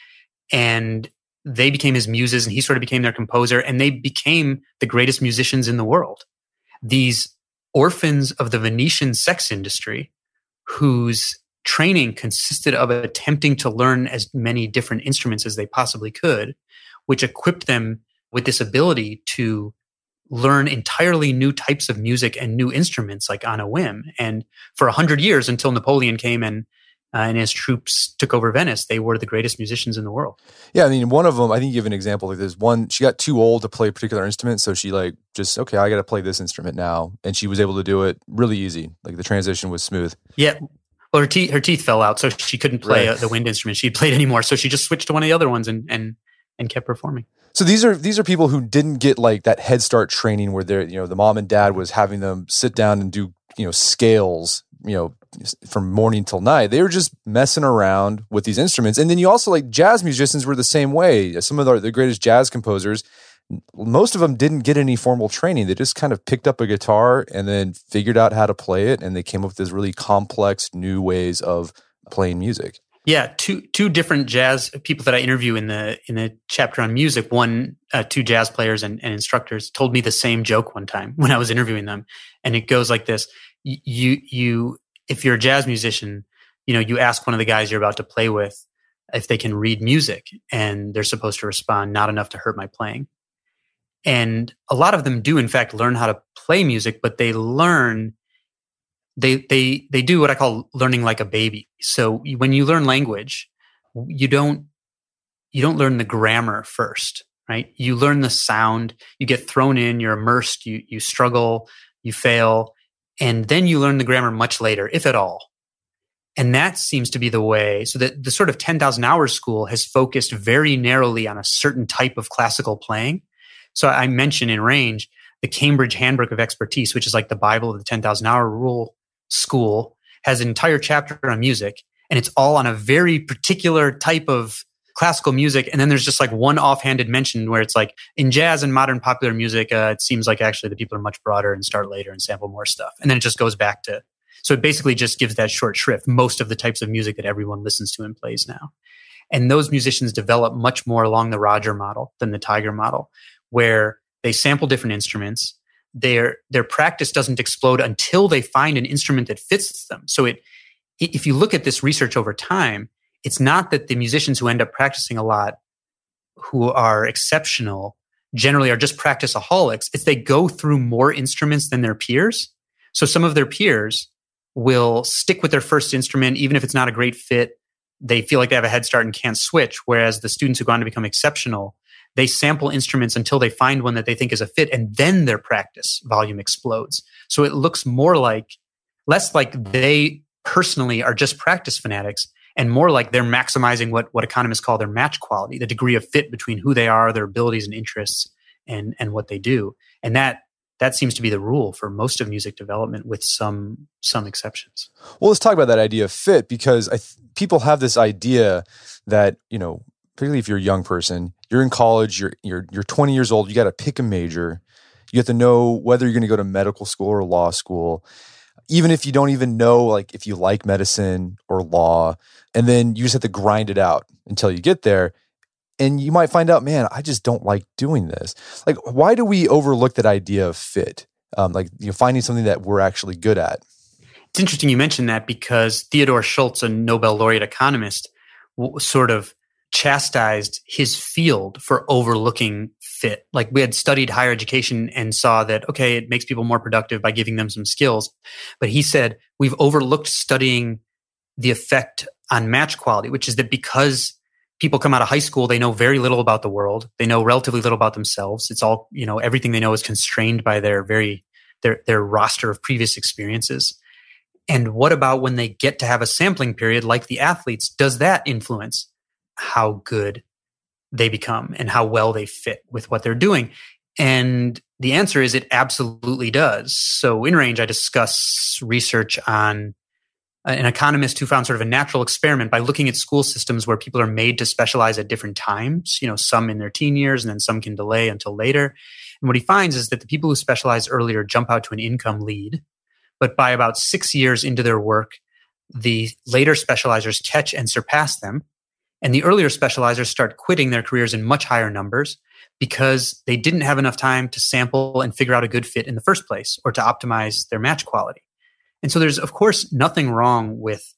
and they became his muses and he sort of became their composer and they became the greatest musicians in the world. These orphans of the venetian sex industry whose training consisted of attempting to learn as many different instruments as they possibly could, which equipped them with this ability to learn entirely new types of music and new instruments like on a whim. And for a hundred years until Napoleon came and uh, and as troops took over Venice, they were the greatest musicians in the world. Yeah, I mean, one of them, I think you give an example like this. One, she got too old to play a particular instrument, so she like just okay, I got to play this instrument now, and she was able to do it really easy. Like the transition was smooth. Yeah. Well, her teeth her teeth fell out, so she couldn't play right. the wind instrument she played anymore. So she just switched to one of the other ones and and and kept performing. So these are these are people who didn't get like that Head Start training where they're you know the mom and dad was having them sit down and do you know scales you know from morning till night. They were just messing around with these instruments. And then you also like jazz musicians were the same way. Some of the, the greatest jazz composers, most of them didn't get any formal training. They just kind of picked up a guitar and then figured out how to play it. And they came up with these really complex new ways of playing music. Yeah, two two different jazz people that I interview in the in the chapter on music. One, uh, two jazz players and, and instructors told me the same joke one time when I was interviewing them, and it goes like this: you you if you're a jazz musician, you know, you ask one of the guys you're about to play with if they can read music and they're supposed to respond, not enough to hurt my playing. And a lot of them do, in fact, learn how to play music, but they learn, they, they, they do what I call learning like a baby. So when you learn language, you don't, you don't learn the grammar first, right? You learn the sound, you get thrown in, you're immersed, you, you struggle, you fail, and then you learn the grammar much later, if at all. And that seems to be the way. So that the sort of 10,000 hours school has focused very narrowly on a certain type of classical playing. So I mentioned in range the Cambridge Handbook of Expertise, which is like the Bible of the 10,000 hour rule school, has an entire chapter on music. And it's all on a very particular type of classical music and then there's just like one offhanded mention where it's like in jazz and modern popular music uh, it seems like actually the people are much broader and start later and sample more stuff and then it just goes back to So it basically just gives that short shrift, most of the types of music that everyone listens to and plays now. And those musicians develop much more along the Roger model than the Tiger model, where they sample different instruments. Their, their practice doesn't explode until they find an instrument that fits them. So it, if you look at this research over time, it's not that the musicians who end up practicing a lot who are exceptional generally are just practiceaholics. It's they go through more instruments than their peers. So some of their peers will stick with their first instrument, even if it's not a great fit. They feel like they have a head start and can't switch. Whereas the students who go on to become exceptional, they sample instruments until they find one that they think is a fit, and then their practice volume explodes. So it looks more like, less like they personally are just practice fanatics and more like they're maximizing what, what economists call their match quality, the degree of fit between who they are, their abilities and interests, and, and what they do. And that that seems to be the rule for most of music development with some some exceptions. Well let's talk about that idea of fit because th- people have this idea that you know particularly if you're a young person you're in college you're you're, you're 20 years old you got to pick a major. You have to know whether you're going to go to medical school or law school even if you don't even know like if you like medicine or law and then you just have to grind it out until you get there and you might find out, man, I just don't like doing this. Like, why do we overlook that idea of fit? Um, like, you know, finding something that we're actually good at. It's interesting you mentioned that because Theodore Schultz, a Nobel laureate economist, sort of chastised his field for overlooking fit. Like we had studied higher education and saw that, okay, it makes people more productive by giving them some skills. But he said, we've overlooked studying the effect on match quality, which is that because people come out of high school, they know very little about the world. They know relatively little about themselves. It's all, you know, everything they know is constrained by their very, their, their roster of previous experiences. And what about when they get to have a sampling period like the athletes? Does that influence how good they become and how well they fit with what they're doing? And the answer is it absolutely does. So in range, I discuss research on an economist who found sort of a natural experiment by looking at school systems where people are made to specialize at different times, you know, some in their teen years and then some can delay until later. And what he finds is that the people who specialize earlier jump out to an income lead. But by about six years into their work, the later specializers catch and surpass them. And the earlier specializers start quitting their careers in much higher numbers because they didn't have enough time to sample and figure out a good fit in the first place or to optimize their match quality. And so there's, of course, nothing wrong with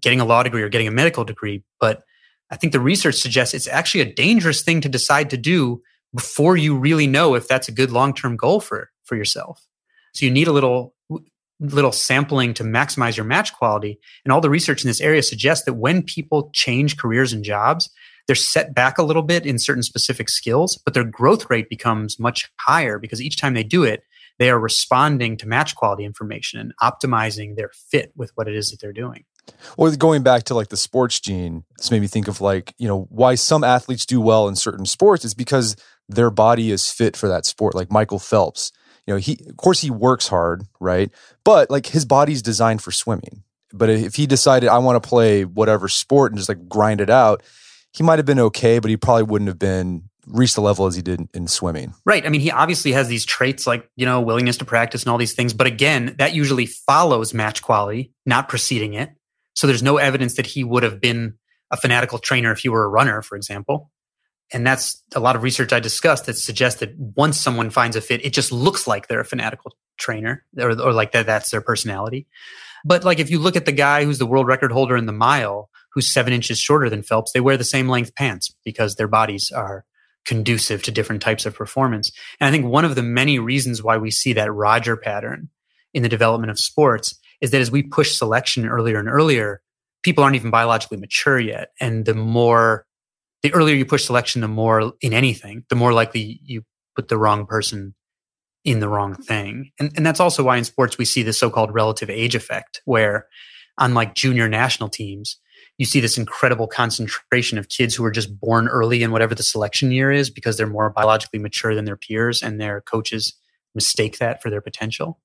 getting a law degree or getting a medical degree, but I think the research suggests it's actually a dangerous thing to decide to do before you really know if that's a good long-term goal for, for yourself. So you need a little little sampling to maximize your match quality. And all the research in this area suggests that when people change careers and jobs, they're set back a little bit in certain specific skills, but their growth rate becomes much higher because each time they do it, they are responding to match quality information and optimizing their fit with what it is that they're doing. Well, going back to like the sports gene, this made me think of like, you know, why some athletes do well in certain sports is because their body is fit for that sport. Like Michael Phelps, know, he, of course, he works hard, right? But like his body's designed for swimming. But if he decided, I want to play whatever sport and just like grind it out, he might have been okay, but he probably wouldn't have been reached the level as he did in swimming. Right. I mean, he obviously has these traits like, you know, willingness to practice and all these things. But again, that usually follows match quality, not preceding it. So there's no evidence that he would have been a fanatical trainer if he were a runner, for example. And that's a lot of research I discussed that suggests that once someone finds a fit, it just looks like they're a fanatical trainer or, or like that that's their personality. But like if you look at the guy who's the world record holder in the mile, who's seven inches shorter than Phelps, they wear the same length pants because their bodies are conducive to different types of performance. And I think one of the many reasons why we see that Roger pattern in the development of sports is that as we push selection earlier and earlier, people aren't even biologically mature yet. And the more, the earlier you push selection, the more in anything, the more likely you put the wrong person in the wrong thing. And, and that's also why in sports we see the so-called relative age effect, where unlike junior national teams, you see this incredible concentration of kids who are just born early in whatever the selection year is because they're more biologically mature than their peers and their coaches mistake that for their potential.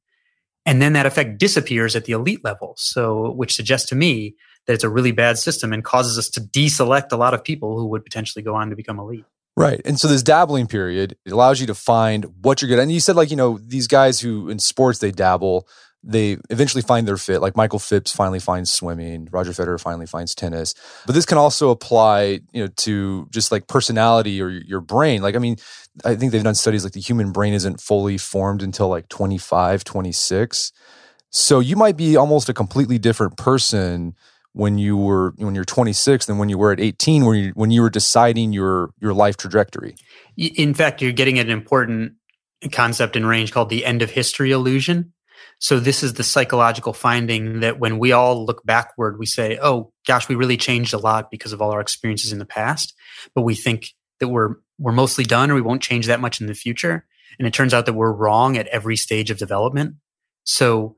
And then that effect disappears at the elite level. So, which suggests to me that it's a really bad system and causes us to deselect a lot of people who would potentially go on to become elite. Right. And so this dabbling period, it allows you to find what you're good at. And you said like, you know, these guys who in sports they dabble, they eventually find their fit. Like Michael Phelps finally finds swimming, Roger Federer finally finds tennis. But this can also apply, you know, to just like personality or your brain. Like, I mean, I think they've done studies like the human brain isn't fully formed until like 25, 26. So you might be almost a completely different person when you were when you're 26 than when you were at 18 when you when you were deciding your your life trajectory. In fact, you're getting at an important concept in range called the end of history illusion so this is the psychological finding that when we all look backward, we say, "Oh gosh, we really changed a lot because of all our experiences in the past," but we think that we're we're mostly done or we won't change that much in the future. And it turns out that we're wrong at every stage of development. So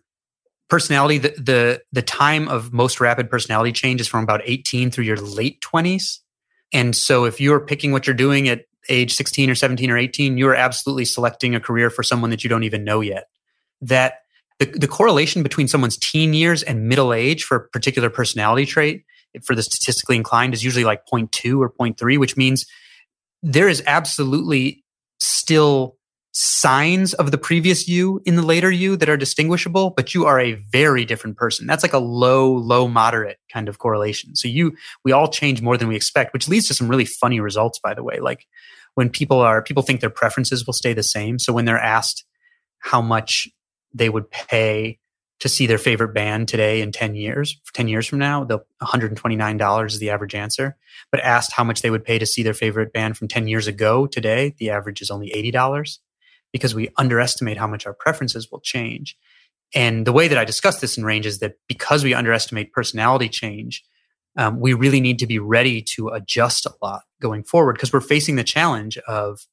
personality, the the, the time of most rapid personality change is from about 18 through your late 20s. And so if you're picking what you're doing at age 16 or 17 or 18, you're absolutely selecting a career for someone that you don't even know yet. That the, the correlation between someone's teen years and middle age for a particular personality trait for the statistically inclined is usually like 0.2 or 0.3, which means there is absolutely still signs of the previous you in the later you that are distinguishable, but you are a very different person. That's like a low, low, moderate kind of correlation. So you, we all change more than we expect, which leads to some really funny results, by the way. Like when people are, people think their preferences will stay the same. So when they're asked how much they would pay to see their favorite band today in 10 years 10 years from now the $129 is the average answer but asked how much they would pay to see their favorite band from 10 years ago today the average is only $80 because we underestimate how much our preferences will change. And the way that i discuss this in range is that because we underestimate personality change um, we really need to be ready to adjust a lot going forward because we're facing the challenge of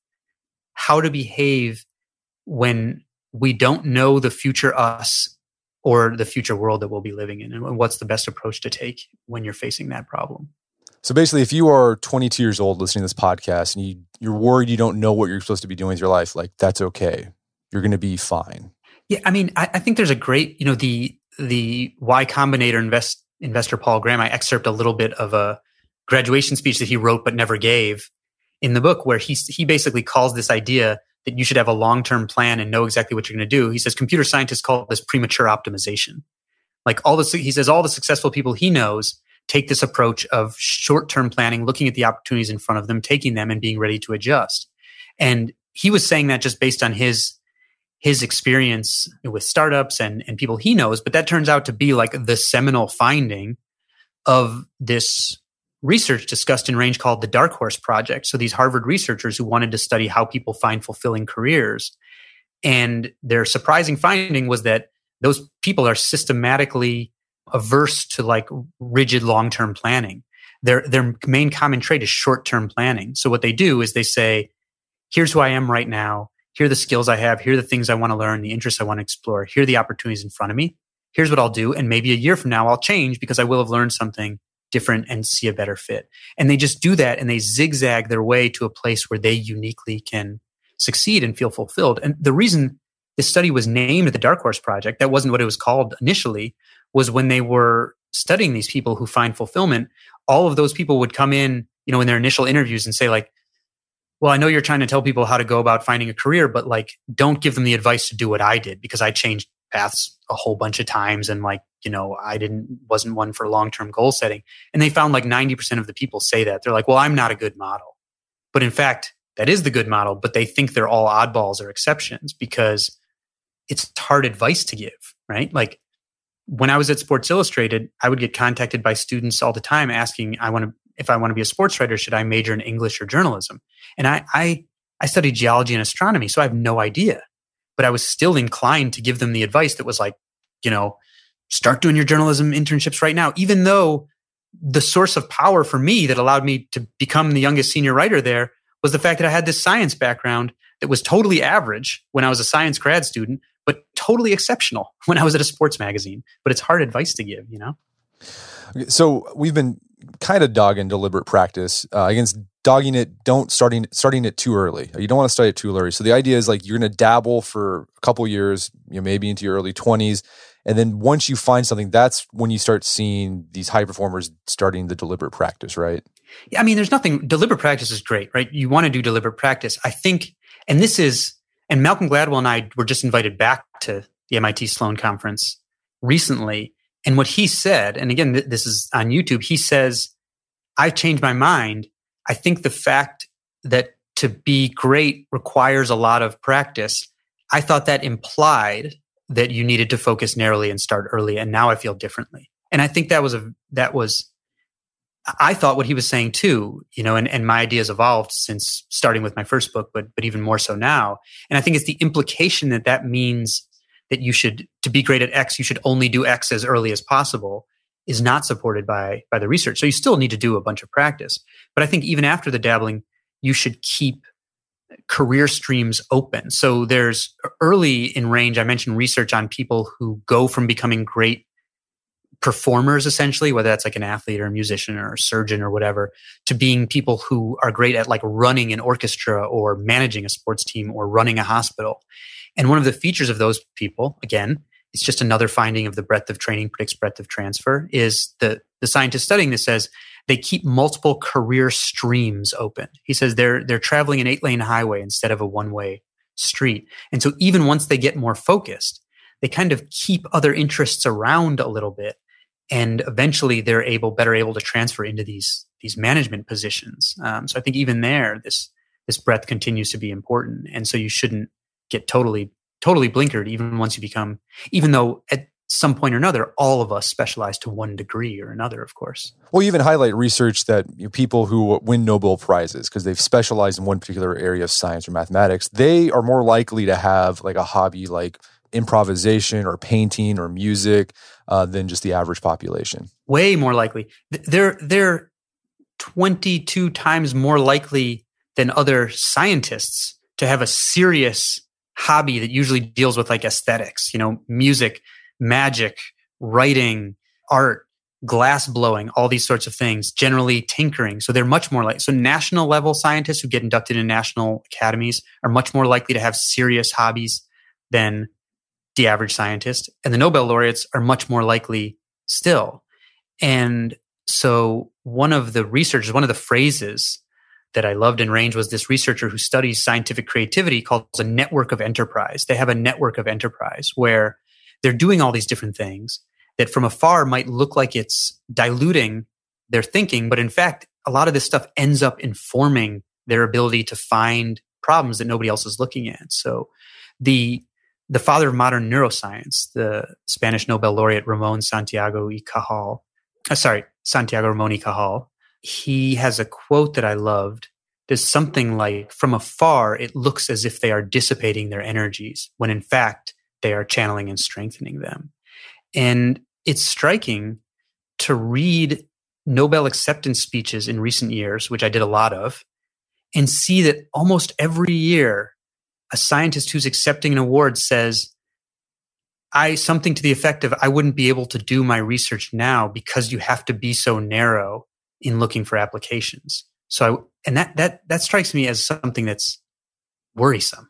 how to behave when we don't know the future us or the future world that we'll be living in and what's the best approach to take when you're facing that problem so basically if you are 22 years old listening to this podcast and you, you're worried you don't know what you're supposed to be doing with your life like that's okay you're going to be fine yeah i mean I, I, think there's a great you know the the y combinator invest investor paul graham i excerpt a little bit of a graduation speech that he wrote but never gave in the book where he he basically calls this idea that you should have a long term plan and know exactly what you're going to do. He says computer scientists call this premature optimization. Like all the, he says all the successful people he knows take this approach of short term planning, looking at the opportunities in front of them, taking them and being ready to adjust. And he was saying that just based on his his experience with startups and, and people he knows, but that turns out to be like the seminal finding of this research discussed in range called the Dark Horse Project. So these Harvard researchers who wanted to study how people find fulfilling careers. And their surprising finding was that those people are systematically averse to like rigid long-term planning. Their their main common trait is short-term planning. So what they do is they say, here's who I am right now. Here are the skills I have. Here are the things I want to learn, the interests I want to explore. Here are the opportunities in front of me. Here's what I'll do. And maybe a year from now, I'll change because I will have learned something different and see a better fit. And they just do that and they zigzag their way to a place where they uniquely can succeed and feel fulfilled. And the reason this study was named the Dark Horse Project, that wasn't what it was called initially, was when they were studying these people who find fulfillment, all of those people would come in, you know, in their initial interviews and say, like, well, I know you're trying to tell people how to go about finding a career, but like, don't give them the advice to do what I did because I changed paths a whole bunch of times and like you know i didn't wasn't one for long-term goal setting. And they found like 90% of the people say that. They're like well i'm not a good model. But in fact that is the good model but they think they're all oddballs or exceptions because it's hard advice to give right? Like when i was at sports illustrated i would get contacted by students all the time asking i want to if i want to be a sports writer should i major in english or journalism? And i i i studied geology and astronomy so i have no idea. But I was still inclined to give them the advice that was like, you know, start doing your journalism internships right now, even though the source of power for me that allowed me to become the youngest senior writer there was the fact that I had this science background that was totally average when I was a science grad student, but totally exceptional when I was at a sports magazine. But it's hard advice to give, you know? So we've been kind of dogging deliberate practice uh, against dogging it don't starting starting it too early you don't want to start it too early so the idea is like you're going to dabble for a couple years you know maybe into your early 20s and then once you find something that's when you start seeing these high performers starting the deliberate practice right yeah i mean there's nothing deliberate practice is great right you want to do deliberate practice i think and this is and malcolm gladwell and i were just invited back to the MIT Sloan conference recently. And what he said, and again, th- this is on YouTube, he says, I've changed my mind. I think the fact that to be great requires a lot of practice. I thought that implied that you needed to focus narrowly and start early. And now I feel differently. And I think that was a, that was, I thought what he was saying too, you know, and, and my ideas evolved since starting with my first book, but, but even more so now. And I think it's the implication that that means that you should, to be great at X, you should only do X as early as possible is not supported by, by the research. So you still need to do a bunch of practice. But I think even after the dabbling, you should keep career streams open. So there's early in range, I mentioned research on people who go from becoming great performers essentially whether that's like an athlete or a musician or a surgeon or whatever to being people who are great at like running an orchestra or managing a sports team or running a hospital. And one of the features of those people again it's just another finding of the breadth of training predicts breadth of transfer is the the scientist studying this says they keep multiple career streams open. He says they're they're traveling an eight lane highway instead of a one way street. And so even once they get more focused they kind of keep other interests around a little bit and eventually they're able better able to transfer into these these management positions. Um, so I think even there, this this breadth continues to be important, and so you shouldn't get totally totally blinkered even once you become even though at some point or another, all of us specialize to one degree or another, of course. Well, you even highlight research that you know, people who win Nobel Prizes because they've specialized in one particular area of science or mathematics, they are more likely to have like a hobby like improvisation or painting or music uh, than just the average population. Way more likely. They're they're 22 times more likely than other scientists to have a serious hobby that usually deals with like aesthetics, you know, music, magic, writing, art, glass blowing, all these sorts of things, generally tinkering. So they're much more like, so national level scientists who get inducted in national academies are much more likely to have serious hobbies than the average scientist. And the Nobel laureates are much more likely still. And so one of the researchers, one of the phrases that I loved in Range was this researcher who studies scientific creativity calls a network of enterprise. They have a network of enterprise where they're doing all these different things that from afar might look like it's diluting their thinking, but in fact, a lot of this stuff ends up informing their ability to find problems that nobody else is looking at. So the the father of modern neuroscience, the Spanish Nobel laureate Ramon Santiago y Cajal, uh, sorry, Santiago Ramon y Cajal, he has a quote that I loved. There's something like, from afar, it looks as if they are dissipating their energies, when in fact, they are channeling and strengthening them. And it's striking to read Nobel acceptance speeches in recent years, which I did a lot of, and see that almost every year a scientist who's accepting an award says, I something to the effect of I wouldn't be able to do my research now because you have to be so narrow in looking for applications. So I, and that that that strikes me as something that's worrisome.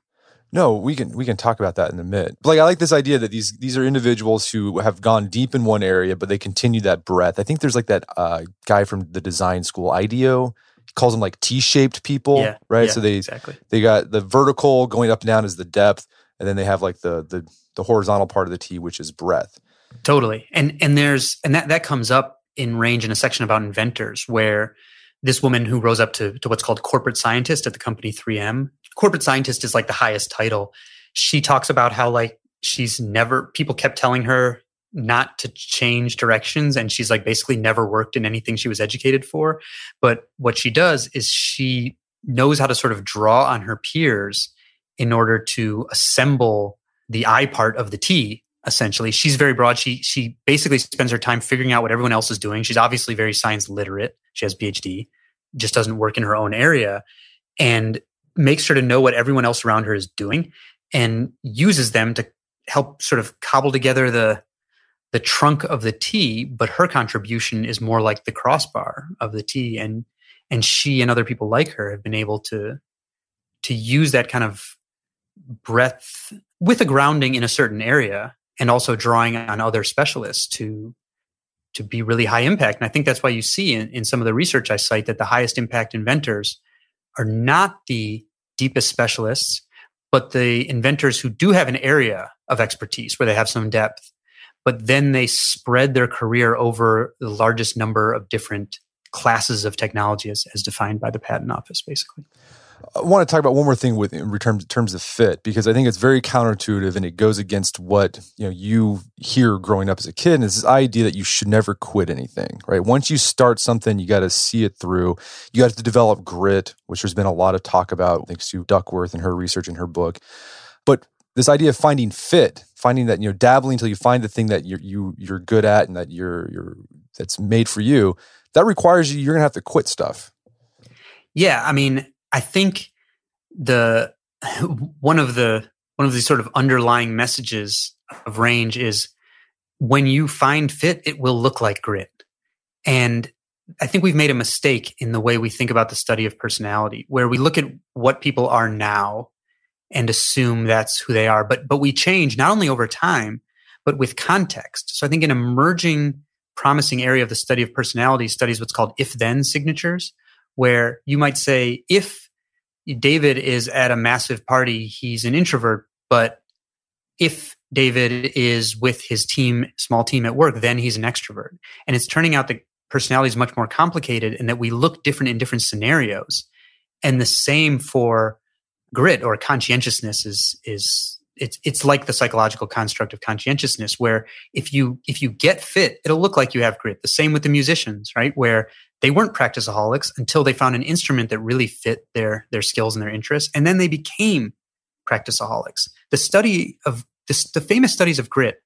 No, we can we can talk about that in a minute. Like I like this idea that these these are individuals who have gone deep in one area, but they continue that breadth. I think there's like that uh, guy from the design school, IDEO calls them like T-shaped people, yeah, right? Yeah, so they exactly. they got the vertical going up and down is the depth, and then they have like the the the horizontal part of the T, which is breadth. Totally, and and there's and that that comes up in range in a section about inventors where this woman who rose up to, to what's called corporate scientist at the company 3M. Corporate scientist is like the highest title. She talks about how like she's never people kept telling her not to change directions and she's like basically never worked in anything she was educated for. But what she does is she knows how to sort of draw on her peers in order to assemble the i part of the t essentially. She's very broad. She she basically spends her time figuring out what everyone else is doing. She's obviously very science literate. She has phd just doesn't work in her own area and makes sure to know what everyone else around her is doing and uses them to help sort of cobble together the the trunk of the T, but her contribution is more like the crossbar of the T. And and she and other people like her have been able to to use that kind of breadth with a grounding in a certain area and also drawing on other specialists to to be really high impact. And I think that's why you see in, in some of the research I cite that the highest impact inventors are not the deepest specialists, but the inventors who do have an area of expertise where they have some depth, but then they spread their career over the largest number of different classes of technology as, as defined by the patent office, basically. I want to talk about one more thing with in terms, terms of fit because I think it's very counterintuitive and it goes against what you know you hear growing up as a kid. And it's this idea that you should never quit anything, right? Once you start something, you got to see it through. You got to develop grit, which there's been a lot of talk about thanks to Duckworth and her research in her book. This idea of finding fit, finding that you know dabbling until you find the thing that you're you you're good at and that you're you're that's made for you, that requires you you're gonna have to quit stuff. Yeah, I mean, I think the one of the one of the sort of underlying messages of range is when you find fit, it will look like grit. And I think we've made a mistake in the way we think about the study of personality, where we look at what people are now and assume that's who they are. But but we change not only over time, but with context. So I think an emerging promising area of the study of personality studies what's called if-then signatures, where you might say, if David is at a massive party, he's an introvert, but if David is with his team, small team at work, then he's an extrovert. And it's turning out that personality is much more complicated and that we look different in different scenarios. And the same for grit or conscientiousness is is it's it's like the psychological construct of conscientiousness where if you if you get fit it'll look like you have grit. The same with the musicians right? Where they weren't practiceaholics until they found an instrument that really fit their their skills and their interests and then they became practiceaholics the study of this, the famous studies of grit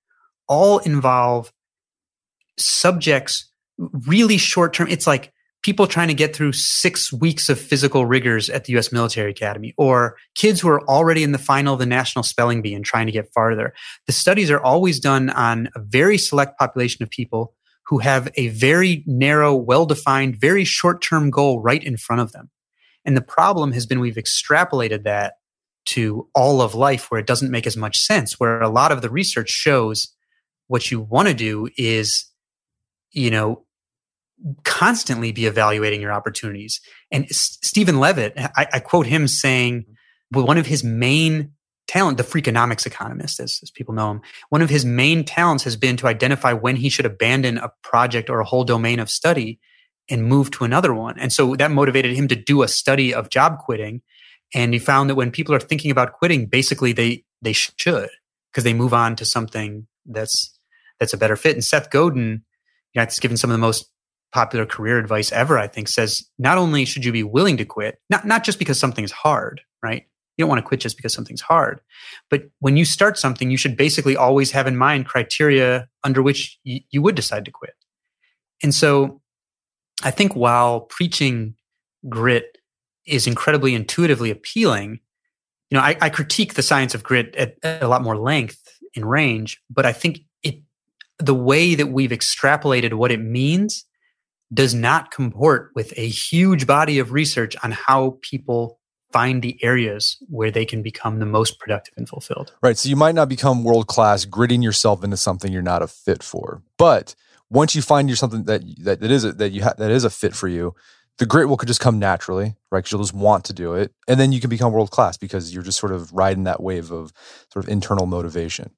all involve subjects really short term it's like people trying to get through six weeks of physical rigors at the US military academy, or kids who are already in the final of the national spelling bee and trying to get farther. The studies are always done on a very select population of people who have a very narrow, well defined, very short term goal right in front of them. And the problem has been we've extrapolated that to all of life where it doesn't make as much sense, where a lot of the research shows what you want to do is, you know, constantly be evaluating your opportunities. And S- Stephen Levitt, I, I, quote him saying, well, one of his main talent, the Freakonomics economist, as, as people know him, one of his main talents has been to identify when he should abandon a project or a whole domain of study and move to another one. And so that motivated him to do a study of job quitting. And he found that when people are thinking about quitting, basically they they should because they move on to something that's that's a better fit. And Seth Godin, you know, it's given some of the most popular career advice ever, I think, says not only should you be willing to quit, not, not just because something's hard, right? You don't want to quit just because something's hard. But when you start something, you should basically always have in mind criteria under which y- you would decide to quit. And so I think while preaching grit is incredibly intuitively appealing, you know, I, I critique the science of grit at, at a lot more length in range, but I think it the way that we've extrapolated what it means does not comport with a huge body of research on how people find the areas where they can become the most productive and fulfilled. Right. So you might not become world class gritting yourself into something you're not a fit for. But once you find you're something that that, that is a, that you ha- that is a fit for you, the grit will could just come naturally, right? Because you'll just want to do it, and then you can become world class because you're just sort of riding that wave of sort of internal motivation.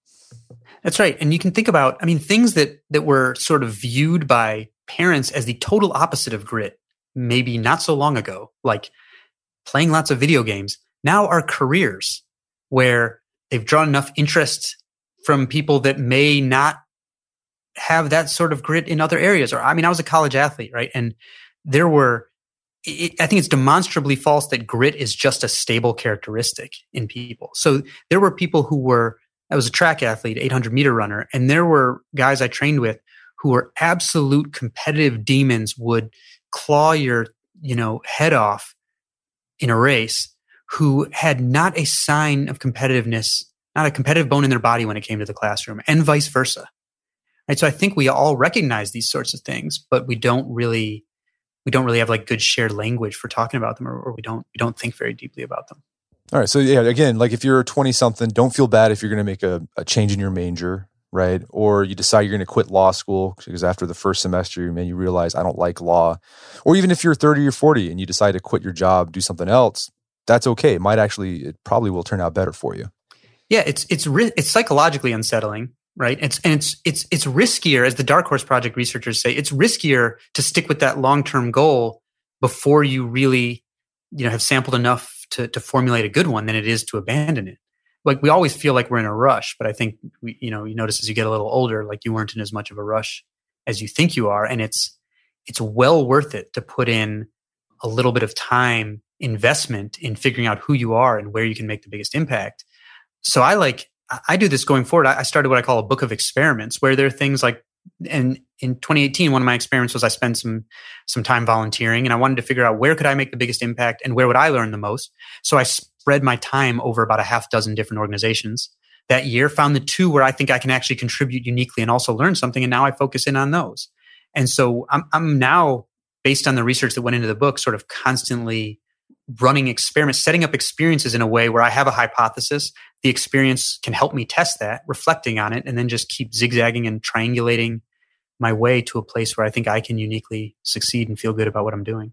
That's right. And you can think about, I mean, things that that were sort of viewed by parents as the total opposite of grit, maybe not so long ago, like playing lots of video games, now are careers where they've drawn enough interest from people that may not have that sort of grit in other areas. Or, I mean, I was a college athlete, right? And there were, I think it's demonstrably false that grit is just a stable characteristic in people. So there were people who were, I was a track athlete, 800 meter runner, and there were guys I trained with who are absolute competitive demons would claw your, you know, head off in a race who had not a sign of competitiveness, not a competitive bone in their body when it came to the classroom and vice versa. Right. So I think we all recognize these sorts of things, but we don't really, we don't really have like good shared language for talking about them or, or we don't, we don't think very deeply about them. All right. So yeah, again, like if you're a 20 something, don't feel bad if you're going to make a, a change in your major right? Or you decide you're going to quit law school because after the first semester, man, you realize I don't like law. Or even if you're 30 or 40 and you decide to quit your job, do something else, that's okay. It might actually, it probably will turn out better for you. Yeah, it's it's it's psychologically unsettling, right? It's and it's it's it's riskier, as the Dark Horse Project researchers say, it's riskier to stick with that long term goal before you really, you know, have sampled enough to to formulate a good one than it is to abandon it. Like we always feel like we're in a rush, but I think we, you know, you notice as you get a little older, like you weren't in as much of a rush as you think you are, and it's it's well worth it to put in a little bit of time investment in figuring out who you are and where you can make the biggest impact. So I like I do this going forward. I started what I call a book of experiments, where there are things like, and in 2018, one of my experiments was I spent some some time volunteering, and I wanted to figure out where could I make the biggest impact and where would I learn the most. So I spread my time over about a half dozen different organizations that year. Found the two where I think I can actually contribute uniquely and also learn something, and now I focus in on those. And so I'm, I'm now based on the research that went into the book, sort of constantly running experiments, setting up experiences in a way where I have a hypothesis. The experience can help me test that, reflecting on it, and then just keep zigzagging and triangulating my way to a place where I think I can uniquely succeed and feel good about what I'm doing.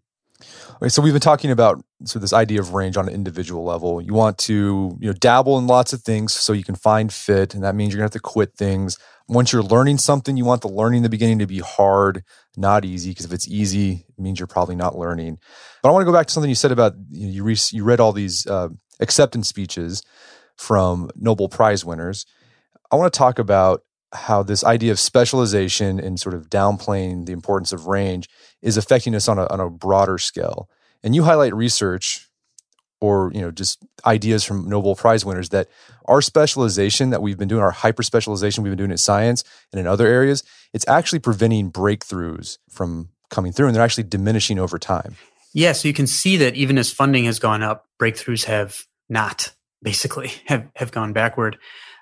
Okay, so we've been talking about so this idea of range on an individual level. You want to you know dabble in lots of things so you can find fit, and that means you're gonna have to quit things. Once you're learning something, you want the learning in the beginning to be hard, not easy. Because if it's easy, it means you're probably not learning. But I want to go back to something you said about you know, you, re- you read all these uh, acceptance speeches from Nobel Prize winners. I want to talk about how this idea of specialization and sort of downplaying the importance of range is affecting us on a, on a broader scale. And you highlight research or you know just ideas from Nobel Prize winners that our specialization that we've been doing, our hyper specialization we've been doing in science and in other areas, it's actually preventing breakthroughs from coming through, and they're actually diminishing over time. Yeah, so you can see that even as funding has gone up, breakthroughs have not basically have have gone backward,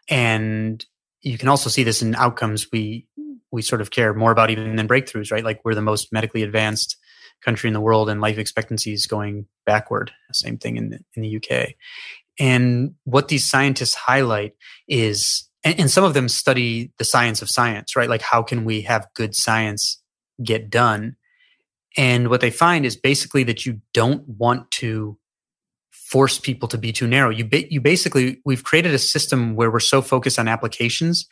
and you can also see this in outcomes we we sort of care more about even than breakthroughs, right? Like we're the most medically advanced country in the world, and life expectancy is going backward. Same thing in the, in the UK. And what these scientists highlight is, and, and some of them study the science of science, right? Like how can we have good science get done? And what they find is basically that you don't want to force people to be too narrow. You ba- you basically we've created a system where we're so focused on applications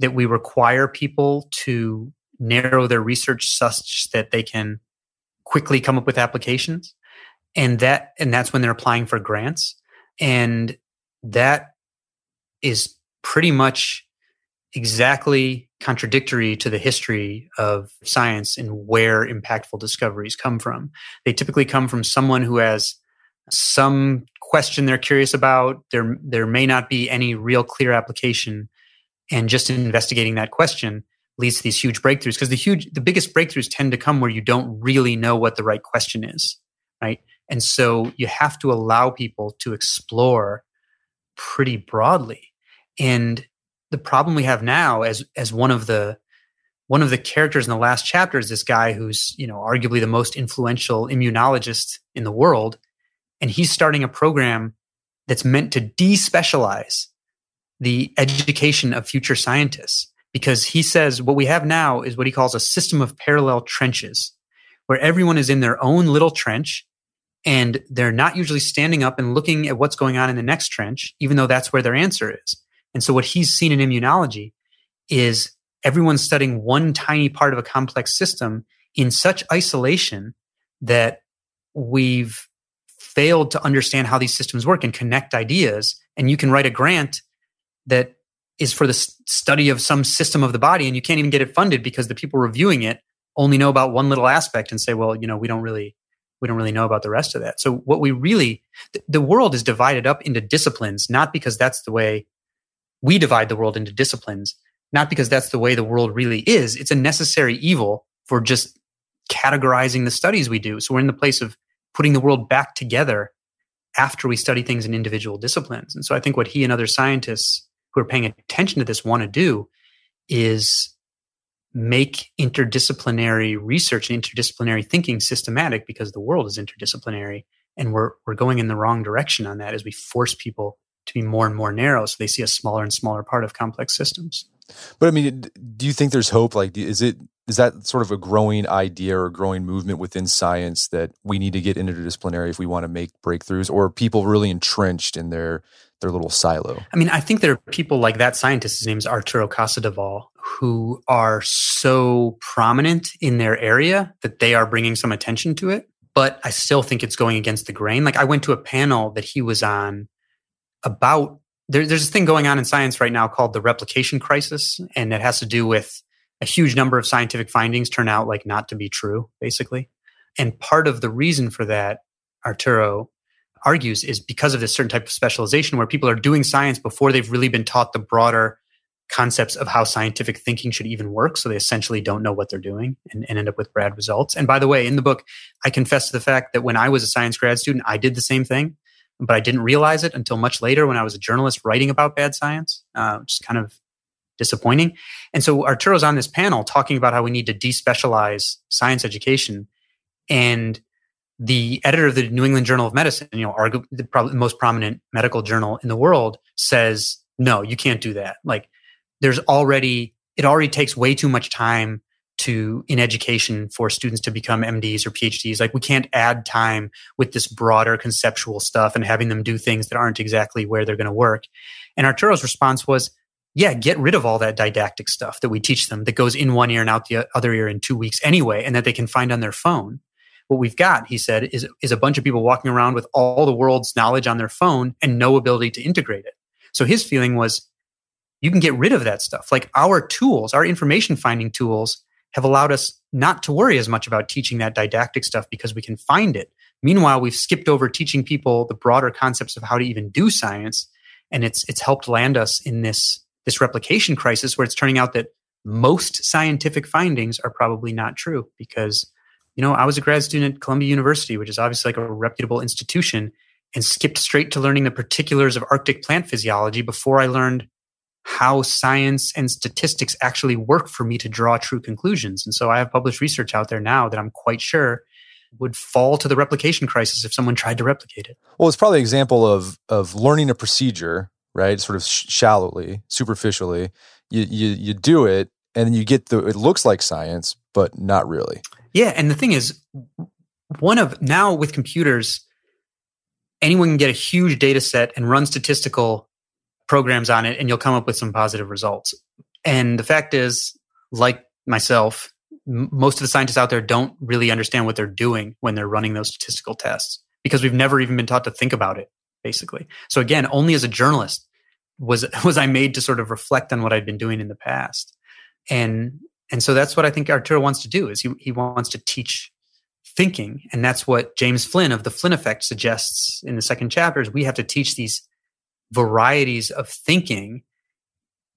that we require people to narrow their research such that they can quickly come up with applications and that and that's when they're applying for grants and that is pretty much exactly contradictory to the history of science and where impactful discoveries come from they typically come from someone who has some question they're curious about. There, there may not be any real clear application. And just investigating that question leads to these huge breakthroughs because the huge, the biggest breakthroughs tend to come where you don't really know what the right question is, right? And so you have to allow people to explore pretty broadly. And the problem we have now, as as one of the one of the characters in the last chapter is this guy who's you know arguably the most influential immunologist in the world and he's starting a program that's meant to despecialize the education of future scientists because he says what we have now is what he calls a system of parallel trenches where everyone is in their own little trench and they're not usually standing up and looking at what's going on in the next trench even though that's where their answer is and so what he's seen in immunology is everyone studying one tiny part of a complex system in such isolation that we've failed to understand how these systems work and connect ideas. And you can write a grant that is for the study of some system of the body, and you can't even get it funded because the people reviewing it only know about one little aspect and say, well, you know, we don't really we don't really know about the rest of that. So what we really the world is divided up into disciplines, not because that's the way we divide the world into disciplines, not because that's the way the world really is. It's a necessary evil for just categorizing the studies we do. So we're in the place of putting the world back together after we study things in individual disciplines. And so I think what he and other scientists who are paying attention to this want to do is make interdisciplinary research and interdisciplinary thinking systematic because the world is interdisciplinary and we're we're going in the wrong direction on that as we force people to be more and more narrow so they see a smaller and smaller part of complex systems. But I mean, do you think there's hope? Like, is it is that sort of a growing idea or growing movement within science that we need to get interdisciplinary if we want to make breakthroughs, or people really entrenched in their their little silo? I mean, I think there are people like that scientist. His name is Arturo Casadevall, who are so prominent in their area that they are bringing some attention to it. But I still think it's going against the grain. Like I went to a panel that he was on about there, there's this thing going on in science right now called the replication crisis, and it has to do with a huge number of scientific findings turn out like not to be true, basically. And part of the reason for that, Arturo argues, is because of this certain type of specialization where people are doing science before they've really been taught the broader concepts of how scientific thinking should even work. So they essentially don't know what they're doing and, and, end up with bad results. And by the way, in the book, I confess to the fact that when I was a science grad student, I did the same thing, but I didn't realize it until much later when I was a journalist writing about bad science, uh, which is kind of disappointing. And so Arturo's on this panel talking about how we need to despecialize science education. And the editor of the New England Journal of Medicine, you know, arguably the probably most prominent medical journal in the world, says, no, you can't do that. Like there's already it already takes way too much time to in education for students to become MDs or PhDs. Like we can't add time with this broader conceptual stuff and having them do things that aren't exactly where they're going to work. And Arturo's response was, yeah, get rid of all that didactic stuff that we teach them that goes in one ear and out the other ear in two weeks anyway, and that they can find on their phone. What we've got, he said, is, is a bunch of people walking around with all the world's knowledge on their phone and no ability to integrate it. So his feeling was you can get rid of that stuff. Like our tools, our information finding tools have allowed us not to worry as much about teaching that didactic stuff because we can find it. Meanwhile, we've skipped over teaching people the broader concepts of how to even do science. And it's, it's helped land us in this, this replication crisis where it's turning out that most scientific findings are probably not true because, you know, I was a grad student at Columbia University, which is obviously like a reputable institution and skipped straight to learning the particulars of Arctic plant physiology before I learned how science and statistics actually work for me to draw true conclusions. And so I have published research out there now that I'm quite sure would fall to the replication crisis if someone tried to replicate it. Well, it's probably an example of of learning a procedure, right? Sort of shallowly, superficially. You you you do it and then you get the it looks like science, but not really. Yeah, and the thing is one of now with computers anyone can get a huge data set and run statistical programs on it and you'll come up with some positive results. And the fact is, like myself, m- most of the scientists out there don't really understand what they're doing when they're running those statistical tests because we've never even been taught to think about it, basically. So again, only as a journalist was was I made to sort of reflect on what I'd been doing in the past. And and so that's what I think Arturo wants to do is he he wants to teach thinking and that's what James Flynn of the Flynn effect suggests in the second chapter is we have to teach these varieties of thinking.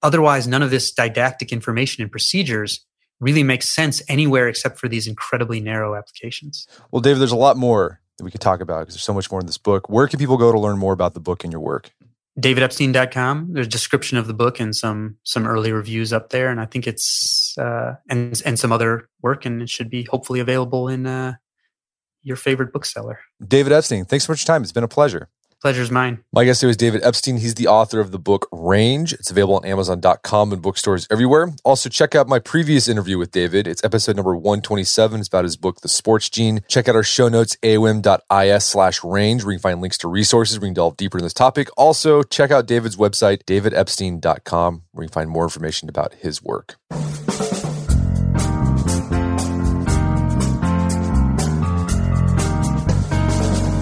Otherwise, none of this didactic information and procedures really makes sense anywhere except for these incredibly narrow applications. Well, David, there's a lot more that we could talk about because there's so much more in this book. Where can people go to learn more about the book and your work? davidepstein.com there's a description of the book and some some early reviews up there and i think it's uh and and some other work and it should be hopefully available in uh your favorite bookseller. David epstein thanks so much for your time. It's been a pleasure Pleasure's mine. My guest today was David Epstein. He's the author of the book Range. It's available on Amazon.com and bookstores everywhere. Also, check out my previous interview with David. It's episode number 127. It's about his book, The Sports Gene. Check out our show notes, aom.is slash range, where you can find links to resources. We can delve deeper in this topic. Also, check out David's website, davidepstein.com, where you can find more information about his work.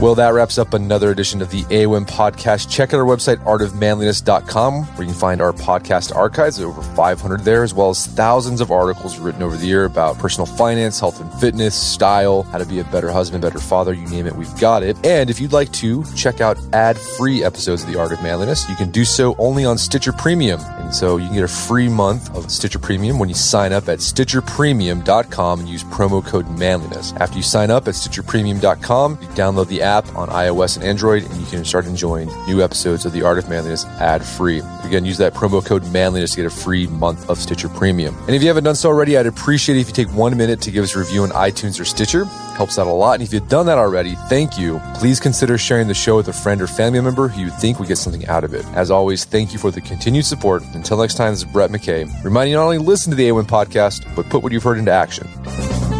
Well, that wraps up another edition of the AOM podcast. Check out our website, artofmanliness.com, where you can find our podcast archives, over 500 there, as well as thousands of articles written over the year about personal finance, health and fitness, style, how to be a better husband, better father, you name it, we've got it. And if you'd like to check out ad free episodes of The Art of Manliness, you can do so only on Stitcher Premium. And so you can get a free month of Stitcher Premium when you sign up at stitcherpremium.com and use promo code manliness. After you sign up at stitcherpremium.com, you download the app app on iOS and Android, and you can start enjoying new episodes of The Art of Manliness ad free. Again, use that promo code manliness to get a free month of Stitcher Premium. And if you haven't done so already, I'd appreciate it if you take one minute to give us a review on iTunes or Stitcher. Helps out a lot. And if you've done that already, thank you. Please consider sharing the show with a friend or family member who you think would get something out of it. As always, thank you for the continued support. Until next time, this is Brett McKay, reminding you not only listen to the AOM podcast, but put what you've heard into action.